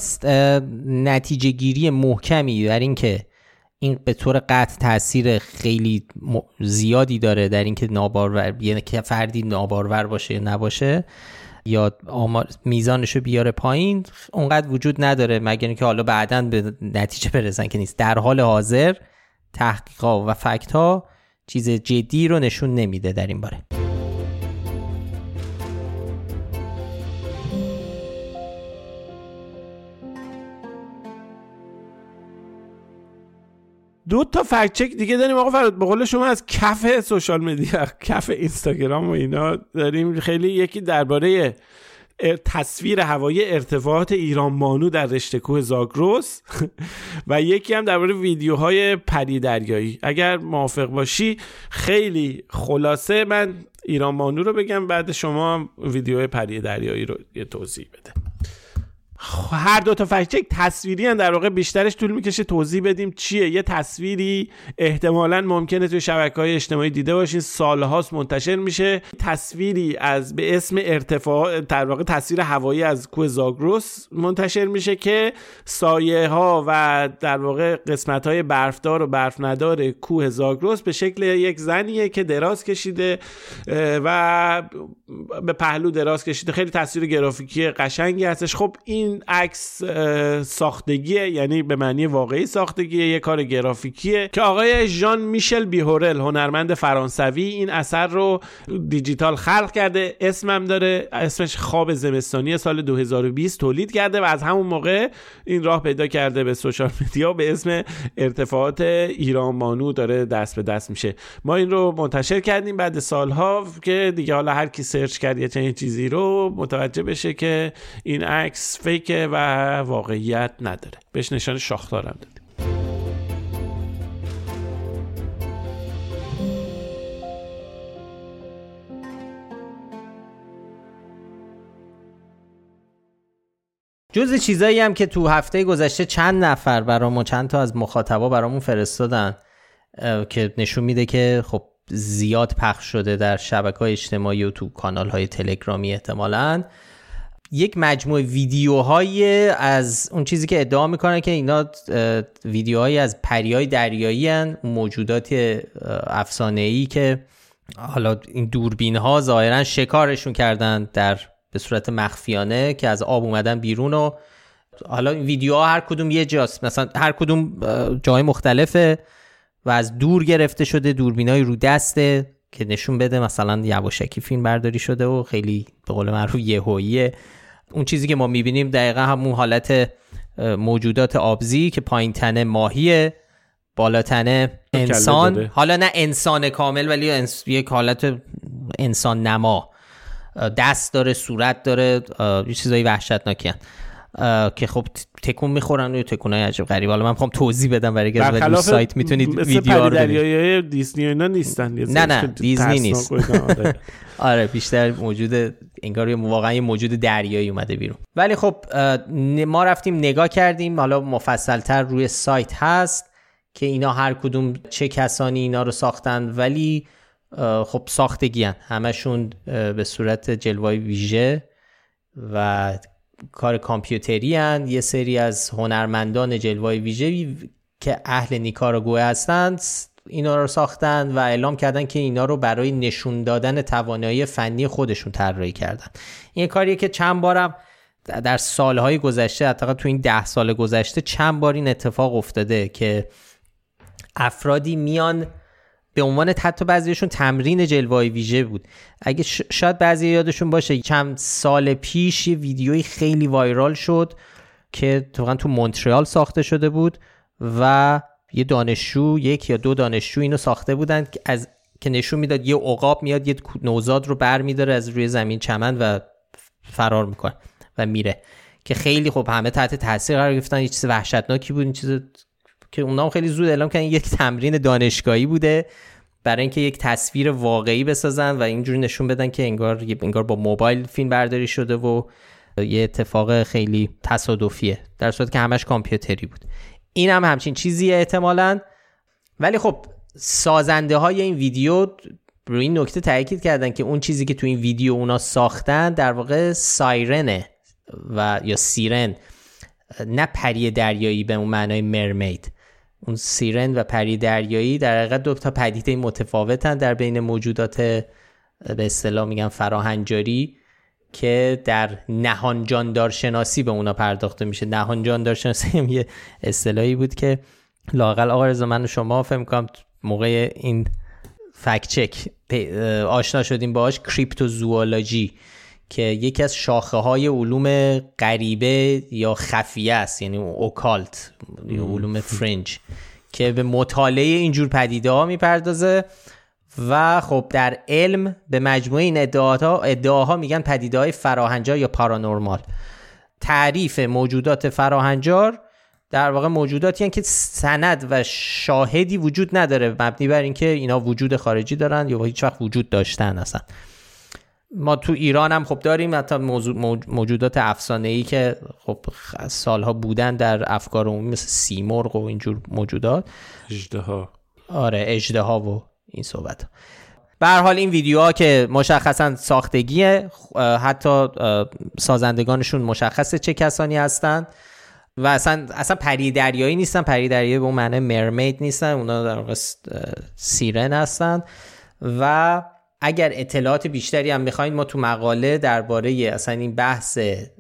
نتیجه گیری محکمی در اینکه این به طور قطع تاثیر خیلی زیادی داره در اینکه نابارور یعنی که فردی نابارور باشه یا نباشه یا آمار میزانش رو بیاره پایین اونقدر وجود نداره مگر اینکه حالا بعدا به نتیجه برسن که نیست. در حال حاضر تحقیقات و فکت ها چیز جدی رو نشون نمیده در این باره. دو تا فکت چک دیگه داریم. آقا فراد به قول شما از کف سوشال مدیا کف اینستاگرام و اینا داریم. خیلی یکی درباره تصویر هوایی ارتفاعات ایران مانو در رشته کوه زاگرس و یکی هم درباره ویدیوهای پری دریایی اگر موافق باشی خیلی خلاصه من ایران مانو رو بگم بعد شما ویدیو پری دریایی رو یه توضیح بده. هر دو تا فکت تصویری هم در واقع بیشترش طول می‌کشه توضیح بدیم چیه. یه تصویری احتمالا ممکنه توی شبکه های اجتماعی دیده باشین. سالهاست منتشر میشه. تصویری از به اسم ارتفاع در واقع تصویر هوایی از کوه زاگروس منتشر میشه که سایه ها و در واقع قسمت های برفدار و برف ندار کوه زاگروس به شکل یک زنیه که دراز کشیده و به پهلو دراز کشیده. خیلی تصویر گرافیکی قشنگی هستش. خب این این عکس ساختگیه یعنی به معنی واقعی ساختگیه یه کار گرافیکیه که آقای ژان میشل بیهورل هنرمند فرانسوی این اثر رو دیجیتال خلق کرده اسمم داره اسمش خواب زمستانی سال 2020 تولید کرده و از همون موقع این راه پیدا کرده به سوشال میدیا به اسم ارتفاعات ایران مانو داره دست به دست میشه. ما این رو منتشر کردیم بعد سالها که دیگه حالا هر کی سرچ کرد یه چنین چیزی رو متوجه بشه که این عکس فیکه و واقعیت نداره. بهش نشان شاخدارم دادیم. جز چیزایی هم که تو هفته گذشته چند نفر برامون چند تا از مخاطبا برامون فرستادن که نشون میده که خب زیاد پخش شده در شبکه های اجتماعی و تو کانال های تلگرامی احتمالاً. یک مجموعه ویدیوهای از اون چیزی که ادعا می‌کنه که اینا ویدیوهایی از پریای دریایی هن موجودات افسانه ای که حالا این دوربین ها ظاهرا شکارشون کردن در به صورت مخفیانه که از آب اومدن بیرون و حالا این ویدیوها هر کدوم یه جاست. مثلا هر کدوم جای مختلفه و از دور گرفته شده دوربین های رو دسته که نشون بده مثلا یواشکی فیلم برداری شده و خیلی به قول معروف یهوییه. اون چیزی که ما می‌بینیم دقیقا همون حالت موجودات آبزی که پایین تنه ماهیه بالا تنه انسان. حالا نه انسان کامل ولی یک حالت انسان نما. دست داره صورت داره یه چیزایی وحشتناکی که خب تکون می‌خورن و تکون های عجب غریب. حالا من می‌خوام توضیح بدم برای که سایت می‌تونید ویدیو رو ببینید دیزنی اینا نیستن. نه نه دیزنی نیست. آره. آره بیشتر موجود انگار واقعا یه موجود دریایی اومده بیرون. ولی خب ما رفتیم نگاه کردیم. حالا مفصلتر روی سایت هست که اینا هر کدوم چه کسانی اینا رو ساختن ولی خب ساختگی هن. همشون به صورت جلوای ویژه و کار کامپیوتری هن. یه سری از هنرمندان جلوای ویژه که اهل نیکاراگوه هستند اینا رو ساختن و اعلام کردن که اینا رو برای نشون دادن توانایی فنی خودشون طراحی کردن این کاریه که چند بارم در سالهای گذشته حتی تو این ده سال گذشته چند بار این اتفاق افتاده که افرادی میان به عنوان حتی بعضیشون تمرین جلوه ویژه بود. اگه شاید بعضی یادشون باشه چند سال پیش یه ویدیوی خیلی وایرال شد که تو مونترال ساخته شده بود و یه دانشجو یک یا دو دانشجو اینو ساخته بودن که از که نشون می‌داد یه عقاب میاد یه نوزاد رو بر میداره از روی زمین چمن و فرار می‌کنه و میره. که خیلی خب همه تحت تاثیر قرار گرفتن. یه چیز وحشتناکی بود. این چیز که اونام خیلی زود اعلام کردن یک تمرین دانشگاهی بوده برای اینکه یک تصویر واقعی بسازن و اینجوری نشون بدن که انگار انگار با موبایل فیلم برداری شده و یه اتفاق خیلی تصادفیه در صورت که همش کامپیوتری بود. این هم همچین چیزیه احتمالا. ولی خب سازنده های این ویدیو روی این نکته تاکید کردن که اون چیزی که تو این ویدیو اونا ساختن در واقع سایرنه و یا سیرن نه پری دریایی به اون معنای مرمید اون سیرن و پری دریایی در حقیقت دو تا پدیده متفاوتن در بین موجودات به اصطلاح میگن فراهنجاری که در نهان جاندار شناسی به اونا پرداخته میشه. نهان جاندار شناسی هم یه اصطلاحی بود که لاقل آقا رضا من و شما فهم کنم موقع این فکت چک آشنا شدیم باهاش کریپتوزوالوجی که یکی از شاخه های علوم غریبه یا خفیه است یعنی اوکالت یا علوم فرنج که به مطالعه اینجور پدیده ها می‌پردازه و خب در علم به مجموعه این ادعاها, ادعاها میگن پدیده های فراهنجار یا پارانورمال. تعریف موجودات فراهنجار در واقع موجوداتی که سند و شاهدی وجود نداره مبنی بر اینکه اینا وجود خارجی دارن یا هیچ وقت وجود داشتن اصلا. ما تو ایران هم خب داریم حتی موجودات افسانه ای که خب سالها بودن در افکار عمومی مثل سیمرغ و اینجور موجودات. اجده آره اجده ها و این صحبت به حال این ویدیوها که مشخصا ساختگیه حتی سازندگانشون مشخصه چه کسانی هستند و اصلا اصلا پری دریایی نیستن پری دریایی به اون معنی مرمید نیستن اونا در واقع سیرن هستن و اگر اطلاعات بیشتری هم می‌خواین ما تو مقاله درباره اصلا این بحث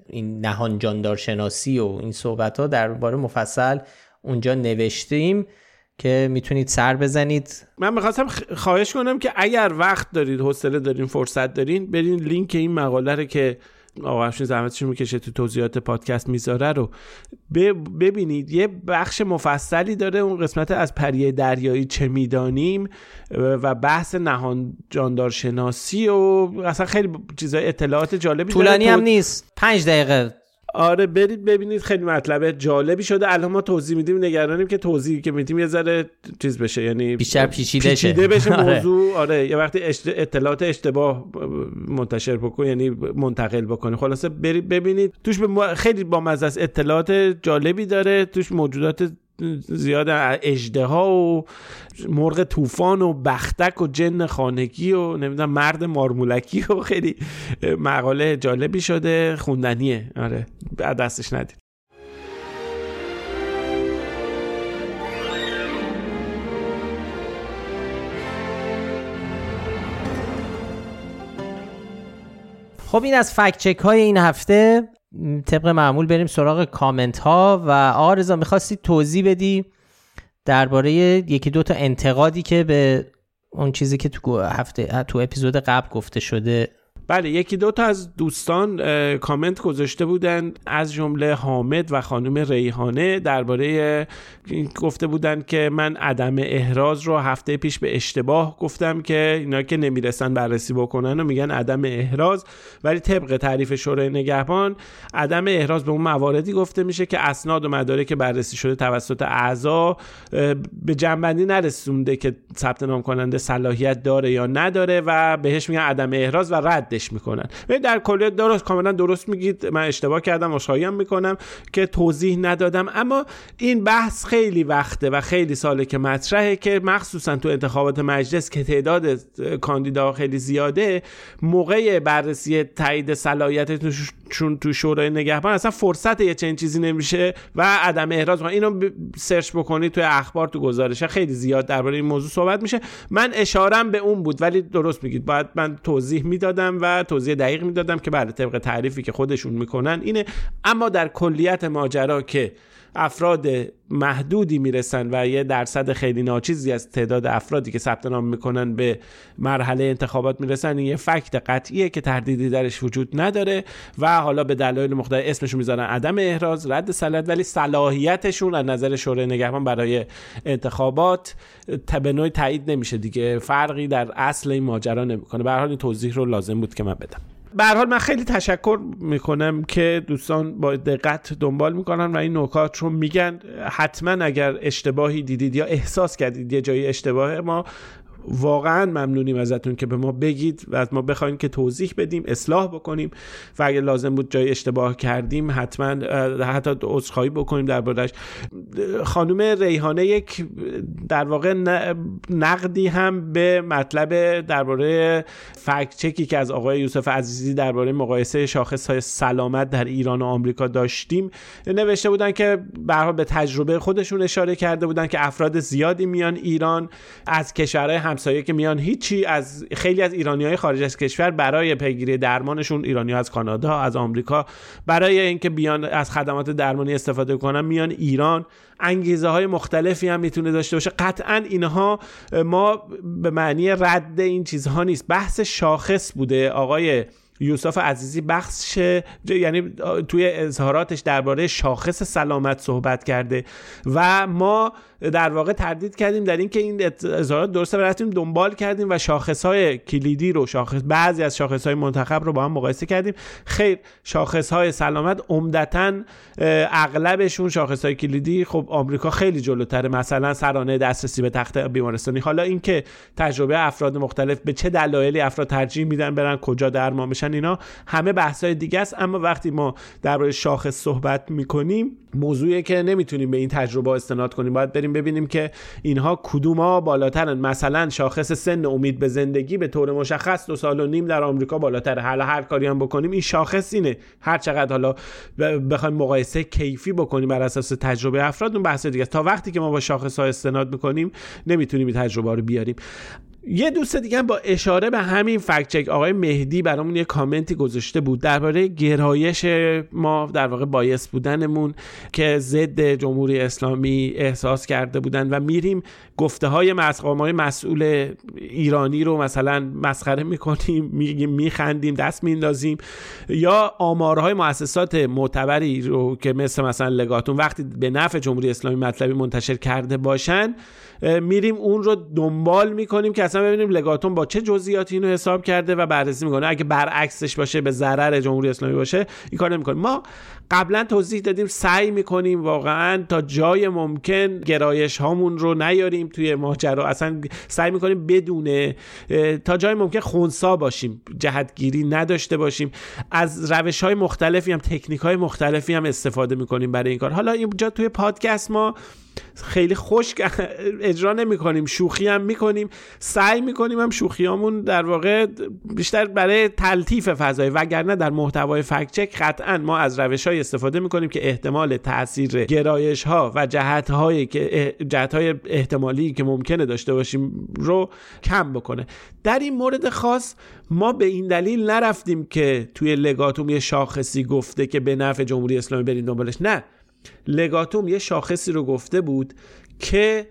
این نهان جاندار شناسی و این صحبت ها درباره مفصل اونجا نوشتیم که می‌تونید سر بزنید. من می‌خواستم خواهش کنم که اگر وقت دارید حوصله دارین فرصت دارین برین لینک این مقاله رو که آقا افشین زحمتشون می‌کشه تو توضیحات پادکست می‌ذاره رو؟ ببینید یه بخش مفصلی داره اون قسمت از پریه دریایی چه می‌دانیم و بحث نهان جاندار شناسی و اصلا خیلی چیزای اطلاعات جالبی طولانی هم نیست. پنج دقیقه آره برید ببینید خیلی مطلب جالبی شده. الان ما توضیح میدیم نگرانیم که توضیحی که میدیم یه ذره چیز بشه یعنی بیشتر پیچیده, پیچیده بشه آره. موضوع. آره. یه وقتی اطلاعات اشتباه منتشر بکن یعنی منتقل بکنه. خلاصه برید ببینید. توش به خیلی با مزه اطلاعات جالبی داره. توش موجودات زیاد اجده ها و مرغ طوفان و بختک و جن خانگی و نمی‌دونم مرد مارمولکی و خیلی مقاله جالبی شده خوندنیه. آره. دستش ندید. خب این از فکت چک های این هفته. طبق معمول بریم سراغ کامنت ها و آرزا می‌خواستی توضیح بدی درباره یکی دو تا انتقادی که به اون چیزی که تو هفته تو اپیزود قبل گفته شده بله یکی دو تا از دوستان کامنت گذاشته بودند از جمله حامد و خانم ریحانه درباره گفته بودند که من عدم احراز رو هفته پیش به اشتباه گفتم که اینا که نمی‌رسن بررسی بکنن و میگن عدم احراز. ولی طبق تعریف شورای نگهبان عدم احراز به اون مواردی گفته میشه که اسناد و مدارک بررسی شده توسط اعضا به جنبندی نرسونده که ثبت نام کننده صلاحیت داره یا نداره و بهش میگن عدم احراز و رد ردش می‌کنن. در کلیت درست کاملا درست میگید. من اشتباه کردم عذرخواهی می‌کنم که توضیح ندادم. اما این بحث خیلی وقته و خیلی ساله که مطرحه که مخصوصا تو انتخابات مجلس که تعداد کاندیدا خیلی زیاده موقع بررسی تایید صلاحیتشون تو شورای نگهبان اصلا فرصت یه چنین چیزی نمیشه و عدم احراز اینو سرچ بکنید تو اخبار تو گزارش خیلی زیاد درباره این موضوع صحبت میشه. من اشارم به اون بود ولی درست میگید. باید من توضیح می‌دادم و توضیح دقیق می‌دادم که بله طبق تعریفی که خودشون می‌کنن اینه. اما در کلیت ماجرا که افراد محدودی می‌رسن و یه درصد خیلی ناچیزی از تعداد افرادی که ثبت نام می‌کنن به مرحله انتخابات می‌رسن این یه فکت قطعیه که تردیدی درش وجود نداره و حالا به دلایل مختلف اسمشون می‌ذارن. عدم احراز رد صلاحیت ولی صلاحیتشون از نظر شورای نگهبان برای انتخابات به تایید نمیشه دیگه. فرقی در اصل این ماجرا نمی‌کنه. به هر حال این توضیح رو لازم بود که من بدم. به حال من خیلی تشکر می‌کنم که دوستان با دقت دنبال می‌کنن و این نکات رو میگن. حتما اگر اشتباهی دیدید یا احساس کردید یه جایی اشتباهه ما واقعا ممنونیم ازتون که به ما بگید و از ما بخواین که توضیح بدیم اصلاح بکنیم و اگر لازم بود جای اشتباه کردیم حتما حتی عذرخواهی بکنیم دربارش خانم ریحانه یک در واقع نقدی هم به مطلب درباره فکت چکی که از آقای یوسف عزیزی درباره مقایسه شاخص های سلامت در ایران و آمریکا داشتیم نوشته بودن که به به تجربه خودشون اشاره کرده بودن که افراد زیادی میان ایران از کشورهای همسایه که میان هیچی از خیلی از ایرانی های خارج از کشور برای پیگیری درمانشون ایرانی از کانادا از آمریکا برای اینکه بیان از خدمات درمانی استفاده کنن میان ایران. انگیزه های مختلفی هم می‌تونه داشته باشه. قطعا اینها ما به معنی رد این چیزها نیست. بحث شاخص بوده. آقای یوسف عزیزی بخش یعنی توی اظهاراتش درباره شاخص سلامت صحبت کرده و ما در واقع تردید کردیم در اینکه این اظهارات درسته رفتیم دنبال کردیم و شاخص های کلیدی رو شاخص بعضی از شاخص های منتخب رو با هم مقایسه کردیم. خیر شاخص های سلامت عمدتا اغلبشون شاخص های کلیدی. خب آمریکا خیلی جلوتره. مثلا سرانه دسترسی به تخت بیمارستانی. حالا اینکه تجربه افراد مختلف به چه دلایلی افراد ترجیح میدن برن کجا درمان بشن اینا همه بحث های دیگه است. اما وقتی ما درباره شاخص صحبت می‌کنیم موضوعی که نمی‌تونیم به این تجربه استناد کنیم. باید بریم ببینیم که اینها کدوما بالاترن. مثلا شاخص سن امید به زندگی به طور مشخص دو سال و نیم در آمریکا بالاتره. حالا هر کاری هم بکنیم این شاخص اینه. هر چقدر حالا بخوایم مقایسه کیفی بکنیم بر اساس تجربه افراد اون بحث دیگه تا وقتی که ما با شاخص ها استناد می‌کنیم نمی‌تونیم این تجربه رو بیاریم. یه دوست دیگه با اشاره به همین فکت چک آقای مهدی برامون یه کامنتی گذاشته بود درباره گرایش ما در واقع بایس بودنمون که ضد جمهوری اسلامی احساس کرده بودن و میریم گفته های های مسئول ایرانی رو مثلا مسخره می‌کنیم میگیم میخندیم دست میندازیم یا آمارهای مؤسسات معتبری رو که مثل مثلا لگاتون وقتی به نفع جمهوری اسلامی مطلبی منتشر کرده باشن میریم اون رو دنبال می‌کنیم که اصلا ببینیم لگاتون با چه جزئیاتی اینو حساب کرده و بررسی می‌کنه. اگه برعکسش باشه به ضرر جمهوری اسلامی باشه این کار نمی‌کنیم. ما قبلا توضیح دادیم سعی می‌کنیم واقعا تا جای ممکن گرایش هامون رو نیاریم توی ماجرا. اصلا سعی می‌کنیم بدون تا جای ممکن خونسا باشیم جهتگیری نداشته باشیم. از روش های مختلفی هم تکنیک های مختلفی هم استفاده می‌کنیم برای این کار. حالا اینجا توی پادکست ما خیلی خوش اجرا نمی کنیم شوخی هم می کنیم سعی می کنیم هم شوخیامون در واقع بیشتر برای تلطیف فضای وگرنه در محتوای فکت چک قطعا ما از روش های استفاده می کنیم که احتمال تاثیر گرایش ها و جهت های که جهت های احتمالی که ممکنه داشته باشیم رو کم بکنه. در این مورد خاص ما به این دلیل نرفتیم که توی لگاتوم یه شاخصی گفته که به نفع جمهوری اسلامی برین دنبالش. نه. لگاتوم یه شاخصی رو گفته بود که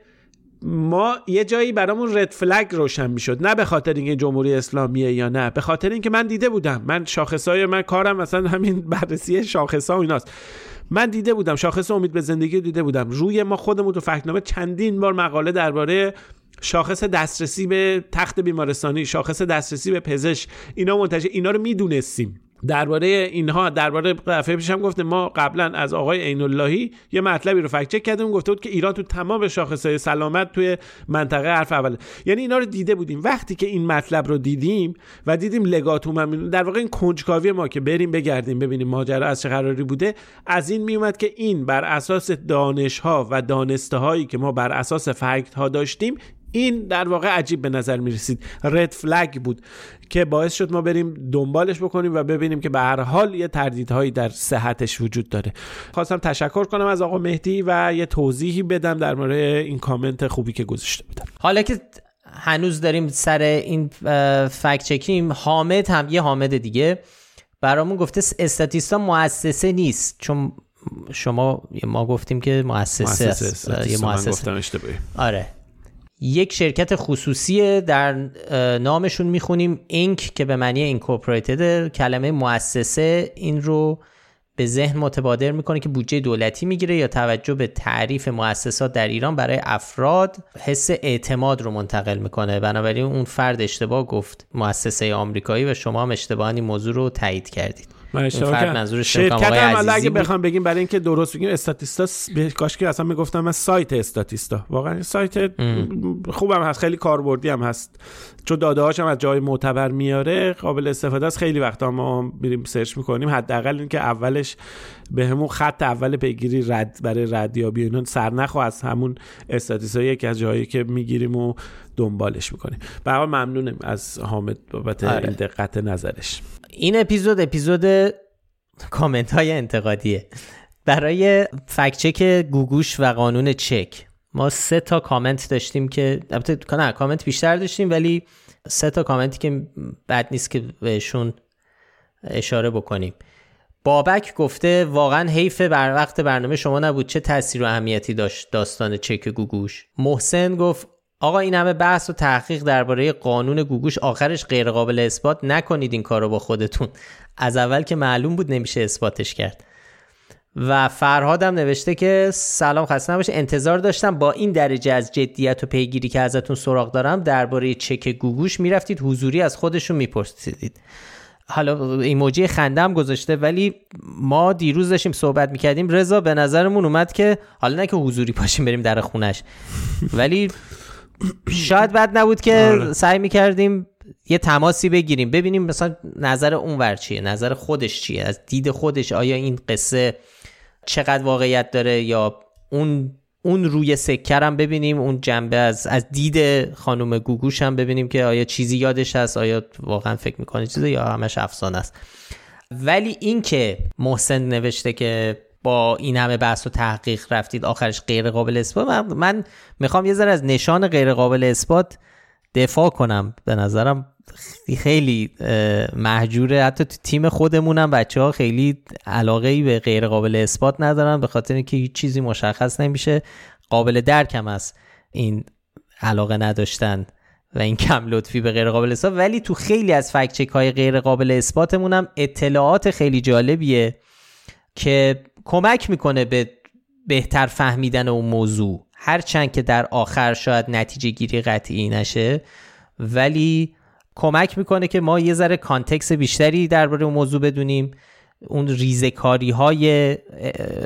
ما یه جایی برامون رد فلگ روشن می‌شد. نه به خاطر اینکه جمهوری اسلامیه یا نه به خاطر اینکه من دیده بودم. من شاخصای من کارم مثلا همین بررسی شاخصا و ایناست. من دیده بودم شاخص امید به زندگی دیده بودم. روی ما خودمون تو فکنامه چندین بار مقاله درباره شاخص دسترسی به تخت بیمارستانی شاخص دسترسی به پزشک اینا منتشر اینا رو می‌دونستیم. درباره اینها درباره دفعه پیشم گفته ما قبلا از آقای عین اللهی یه مطلبی رو فکت چک کردیم گفته بود که ایران تو تمام شاخصهای سلامت توی منطقه حرف اول یعنی اینا رو دیده بودیم. وقتی که این مطلب رو دیدیم و دیدیم لگاتوم هم در واقع این کنجکاوی ما که بریم بگردیم ببینیم ماجرا از چه قراری بوده از این میومد که این بر اساس دانش ها و دانسته هایی که ما بر اساس فکت ها داشتیم این در واقع عجیب به نظر می رسید رد فلگ بود که باعث شد ما بریم دنبالش بکنیم و ببینیم که به هر حال یه تردیدهایی در صحتش وجود داره. خواستم تشکر کنم از آقا مهدی و یه توضیحی بدم در مورد این کامنت خوبی که گذاشته بودم حالا که هنوز داریم سر این فکت چکیم حامد هم یه حامد دیگه برامون گفته استاتیستا مؤسسه نیست. چون شما ما گفتیم که مؤسسه, مؤسسه یه مؤسسه. آره. یک شرکت خصوصی در نامشون می‌خونیم اینک که به معنی اینکورپوریتد کلمه مؤسسه این رو به ذهن متبادر می‌کنه که بودجه دولتی می‌گیره یا توجه به تعریف مؤسسات در ایران برای افراد حس اعتماد رو منتقل می‌کنه. بنابراین اون فرد اشتباه گفت مؤسسه آمریکایی و شما هم اشتباه این موضوع رو تایید کردید. من شرکت هم اگه بخوام بگیم برای اینکه درست بگیم استاتیستا کاش که اصلا می‌گفتم من سایت استاتیستا. واقعا سایت خوبم هست خیلی کاربردی هم هست. چون داده هم از جای معتبر میاره قابل استفاده است. خیلی وقتا ما میریم سرچ می‌کنیم. حداقل اینکه اولش به همون خط اول پیگیری رد برای ردیابی اینا سرنخ از همون استاتیستا یکی از جایی که می‌گیریم و دنبالش می‌کنیم. به ممنونم از حامد بابت آره. این دقت نظرش. این اپیزود اپیزود کامنت های انتقادیه. برای فکچک گوگوش و قانون چک ما سه تا کامنت داشتیم که البته نه کامنت بیشتر داشتیم ولی سه تا کامنتی که بد نیست که بهشون اشاره بکنیم. بابک گفته واقعا حیف بر وقت برنامه شما نبود چه تاثیر و اهمیتی داشت داستان چک گوگوش؟ محسن گفت آقا این همه بحث و تحقیق درباره قانون گوگوش آخرش غیر قابل اثبات نکنید این کارو با خودتون. از اول که معلوم بود نمیشه اثباتش کرد. و فرهادم نوشته که سلام خسته نباشه انتظار داشتم با این درجه از جدیت و پیگیری که ازتون سراغ دارم درباره چک گوگوش می‌رفتید حضوری از خودشون میپرسیدید. حالا ایموجی خندم گذاشته ولی ما دیروز داشتیم صحبت می‌کردیم. رضا به نظرمون اومد که حالا نه که حضوری پاشیم بریم در خونش ولی شاید بد نبود که آره. سعی می‌کردیم یه تماسی بگیریم ببینیم مثلا نظر اونور چیه نظر خودش چیه از دید خودش آیا این قصه چقدر واقعیت داره یا اون اون روی سکرم ببینیم اون جنبه از از دید خانم گوگوش هم ببینیم که آیا چیزی یادش هست آیا واقعا فکر می‌کنه چیزی یا همش افسانه است ولی این که محسن نوشته که با این همه بحث و تحقیق رفتید آخرش غیر قابل اثبات. من, می‌خوام یه ذره از نشان غیر قابل اثبات دفاع کنم. به نظرم خیلی محجوره. حتی تو تیم خودمونم بچه ها خیلی علاقه ای به غیر قابل اثبات ندارن. به خاطر اینکه هیچ چیزی مشخص نمیشه. قابل درکم است این علاقه نداشتن و این کم لطفی به غیر قابل اثبات. ولی تو خیلی از فکچک های غیر قابل اثباتمون اطلاعات خیلی جالبیه که کمک می‌کنه به بهتر فهمیدن اون موضوع. هرچند که در آخر شاید نتیجه گیری قطعی نشه ولی کمک می‌کنه که ما یه ذره کانتکس بیشتری درباره اون موضوع بدونیم. اون ریزکاری های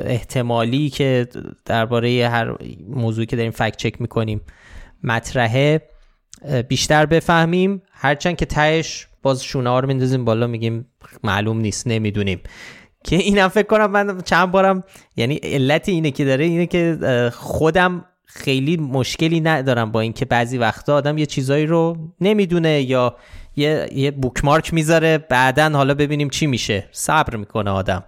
احتمالی که درباره هر موضوعی که داریم فکت چک می‌کنیم مطرحه بیشتر بفهمیم. هرچند که تهش باز شونه ها رو میندازیم بالا میگیم معلوم نیست نمی‌دونیم. که اینم فکر کنم من چند بارم یعنی علت اینه که داره اینه که خودم خیلی مشکلی ندارم با اینکه بعضی وقتا آدم یه چیزایی رو نمی‌دونه یا یه, یه بوکمارک می‌ذاره بعدا حالا ببینیم چی میشه. صبر می‌کنه آدم.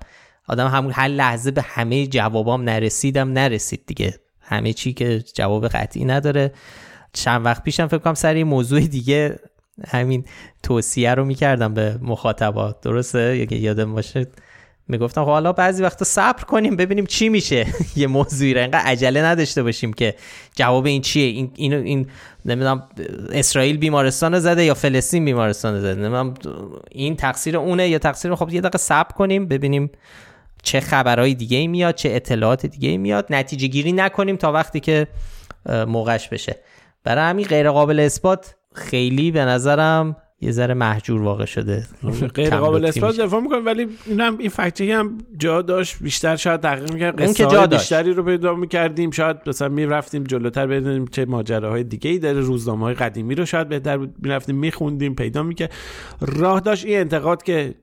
آدم همون هر لحظه به همه جوابام نرسیدم نرسید دیگه. همه چی که جواب قطعی نداره. چند وقت پیشم فکر کنم سر موضوع دیگه همین توصیه رو می‌کردم به مخاطبات. درسته؟ یادم باشه. می‌گفتم خب حالا بعضی وقتا صبر کنیم ببینیم چی میشه. یه موضوعی رو اینقدر عجله نداشته باشیم که جواب این چیه؟ این این, این نمی‌دونم اسرائیل بیمارستان زده یا فلسطین بیمارستان زده؟ نمی‌دونم این تقصیر اونه یا تقصیر خب یه دقیقه صبر کنیم ببینیم چه خبرهای دیگه میاد چه اطلاعات دیگه میاد. نتیجه گیری نکنیم تا وقتی که موقعش بشه. برای همین غیر قابل اثبات خیلی به نظرم یه ذره محجور واقع شده. غیر قابل اثبات دفاع می‌کنم ولی اینم این فکتی هم جا داشت بیشتر شاید تحقیق می‌کرد اون که جا بیشتری رو پیدا می‌کردیم. شاید مثلا می‌رفتیم جلوتر بدونیم چه ماجراهای دیگه ای داره روزنامه های قدیمی رو شاید بهتر می‌رفتیم میخوندیم پیدا می‌کرد. راه داشت این انتقاد که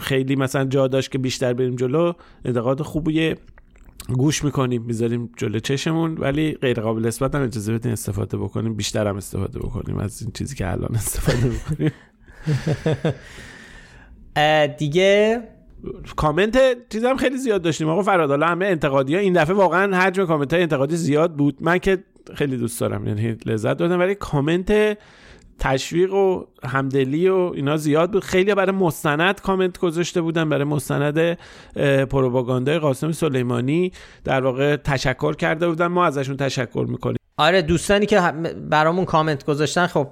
خیلی مثلا جا داشت که بیشتر بریم جلو انتقاد خوبیه. گوش می‌کنیم می‌ذاریم جلو چشمون ولی غیر قابل اثبات هم اجازه بدین استفاده بکنیم. بیشتر هم استفاده بکنیم از این چیزی که الان استفاده بکنیم دیگه کامنت چیز هم خیلی زیاد داشتیم. آقا فراد حالا همه انتقادی ها این دفعه واقعا حجم کامنت های انتقادی زیاد بود. من که خیلی دوست دارم یعنی لذت دادم ولی کامنت تشویق و همدلی و اینا زیاد بود. خیلی برای مستند کامنت گذاشته بودن برای مستند پروپاگاندای قاسم سلیمانی در واقع تشکر کرده بودن. ما ازشون تشکر می‌کنیم. آره دوستانی که برامون کامنت گذاشتن خب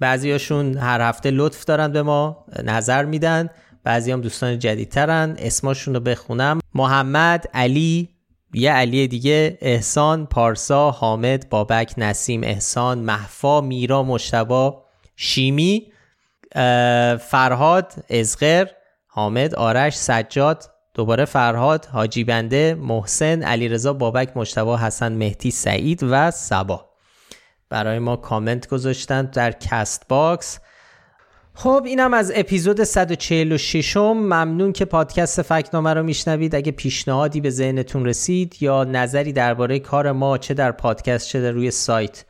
بعضیاشون هر هفته لطف دارن به ما نظر میدن. بعضی هم دوستان جدیدترن. اسماشون رو بخونم. محمد علی یه علی دیگه احسان پارسا حامد بابک نسیم احسان محفا میرا مشتبا شیمی فرهاد ازغر حامد آرش سجاد دوباره فرهاد حاجی بنده محسن علیرضا بابک مجتبی حسن مهدی سعید و صبا. برای ما کامنت گذاشتن در Castbox. خب اینم از اپیزود 146 ممنون که پادکست فکت‌نامه رو میشنوید. اگه پیشنهادی به ذهنتون رسید یا نظری درباره کار ما چه در پادکست چه در روی سایت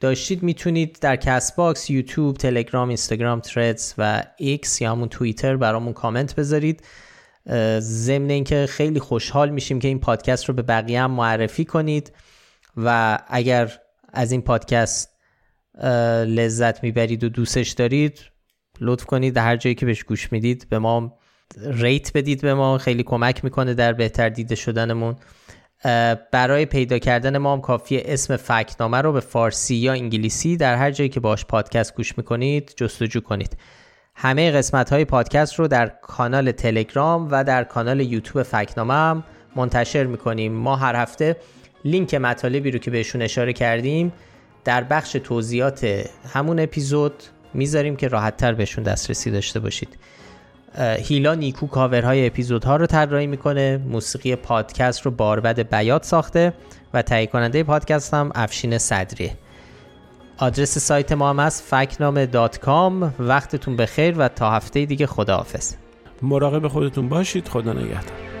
داشتید می‌تونید در Castbox، یوتیوب، تلگرام، اینستاگرام، Threads و ایکس یا همون توییتر برامون کامنت بذارید. ضمن اینکه خیلی خوشحال میشیم که این پادکست رو به بقیه هم معرفی کنید و اگر از این پادکست لذت می‌برید و دوستش دارید لطف کنید. هر جایی که بهش گوش می‌دید به ما rate بدید به ما. خیلی کمک می‌کنه در بهتر دیده شدنمون. برای پیدا کردن ما هم کافیه اسم فکنامه رو به فارسی یا انگلیسی در هر جایی که باش پادکست گوش می‌کنید جستجو کنید. همه قسمت های پادکست رو در کانال تلگرام و در کانال یوتیوب فکنامه هم منتشر می‌کنیم. ما هر هفته لینک مطالبی رو که بهشون اشاره کردیم در بخش توضیحات همون اپیزود می‌ذاریم که راحتتر بهشون دسترسی داشته باشید. هیلا نیکو کاورهای اپیزودها رو طراحی می‌کنه موسیقی پادکست رو باربد بیات ساخته و تهیه کننده پادکست هم افشین صدریه آدرس سایت ما هم از فکنامه وقتتون بخیر و تا هفته دیگه خداحافظ. مراقب خودتون باشید. خدا نگهدار.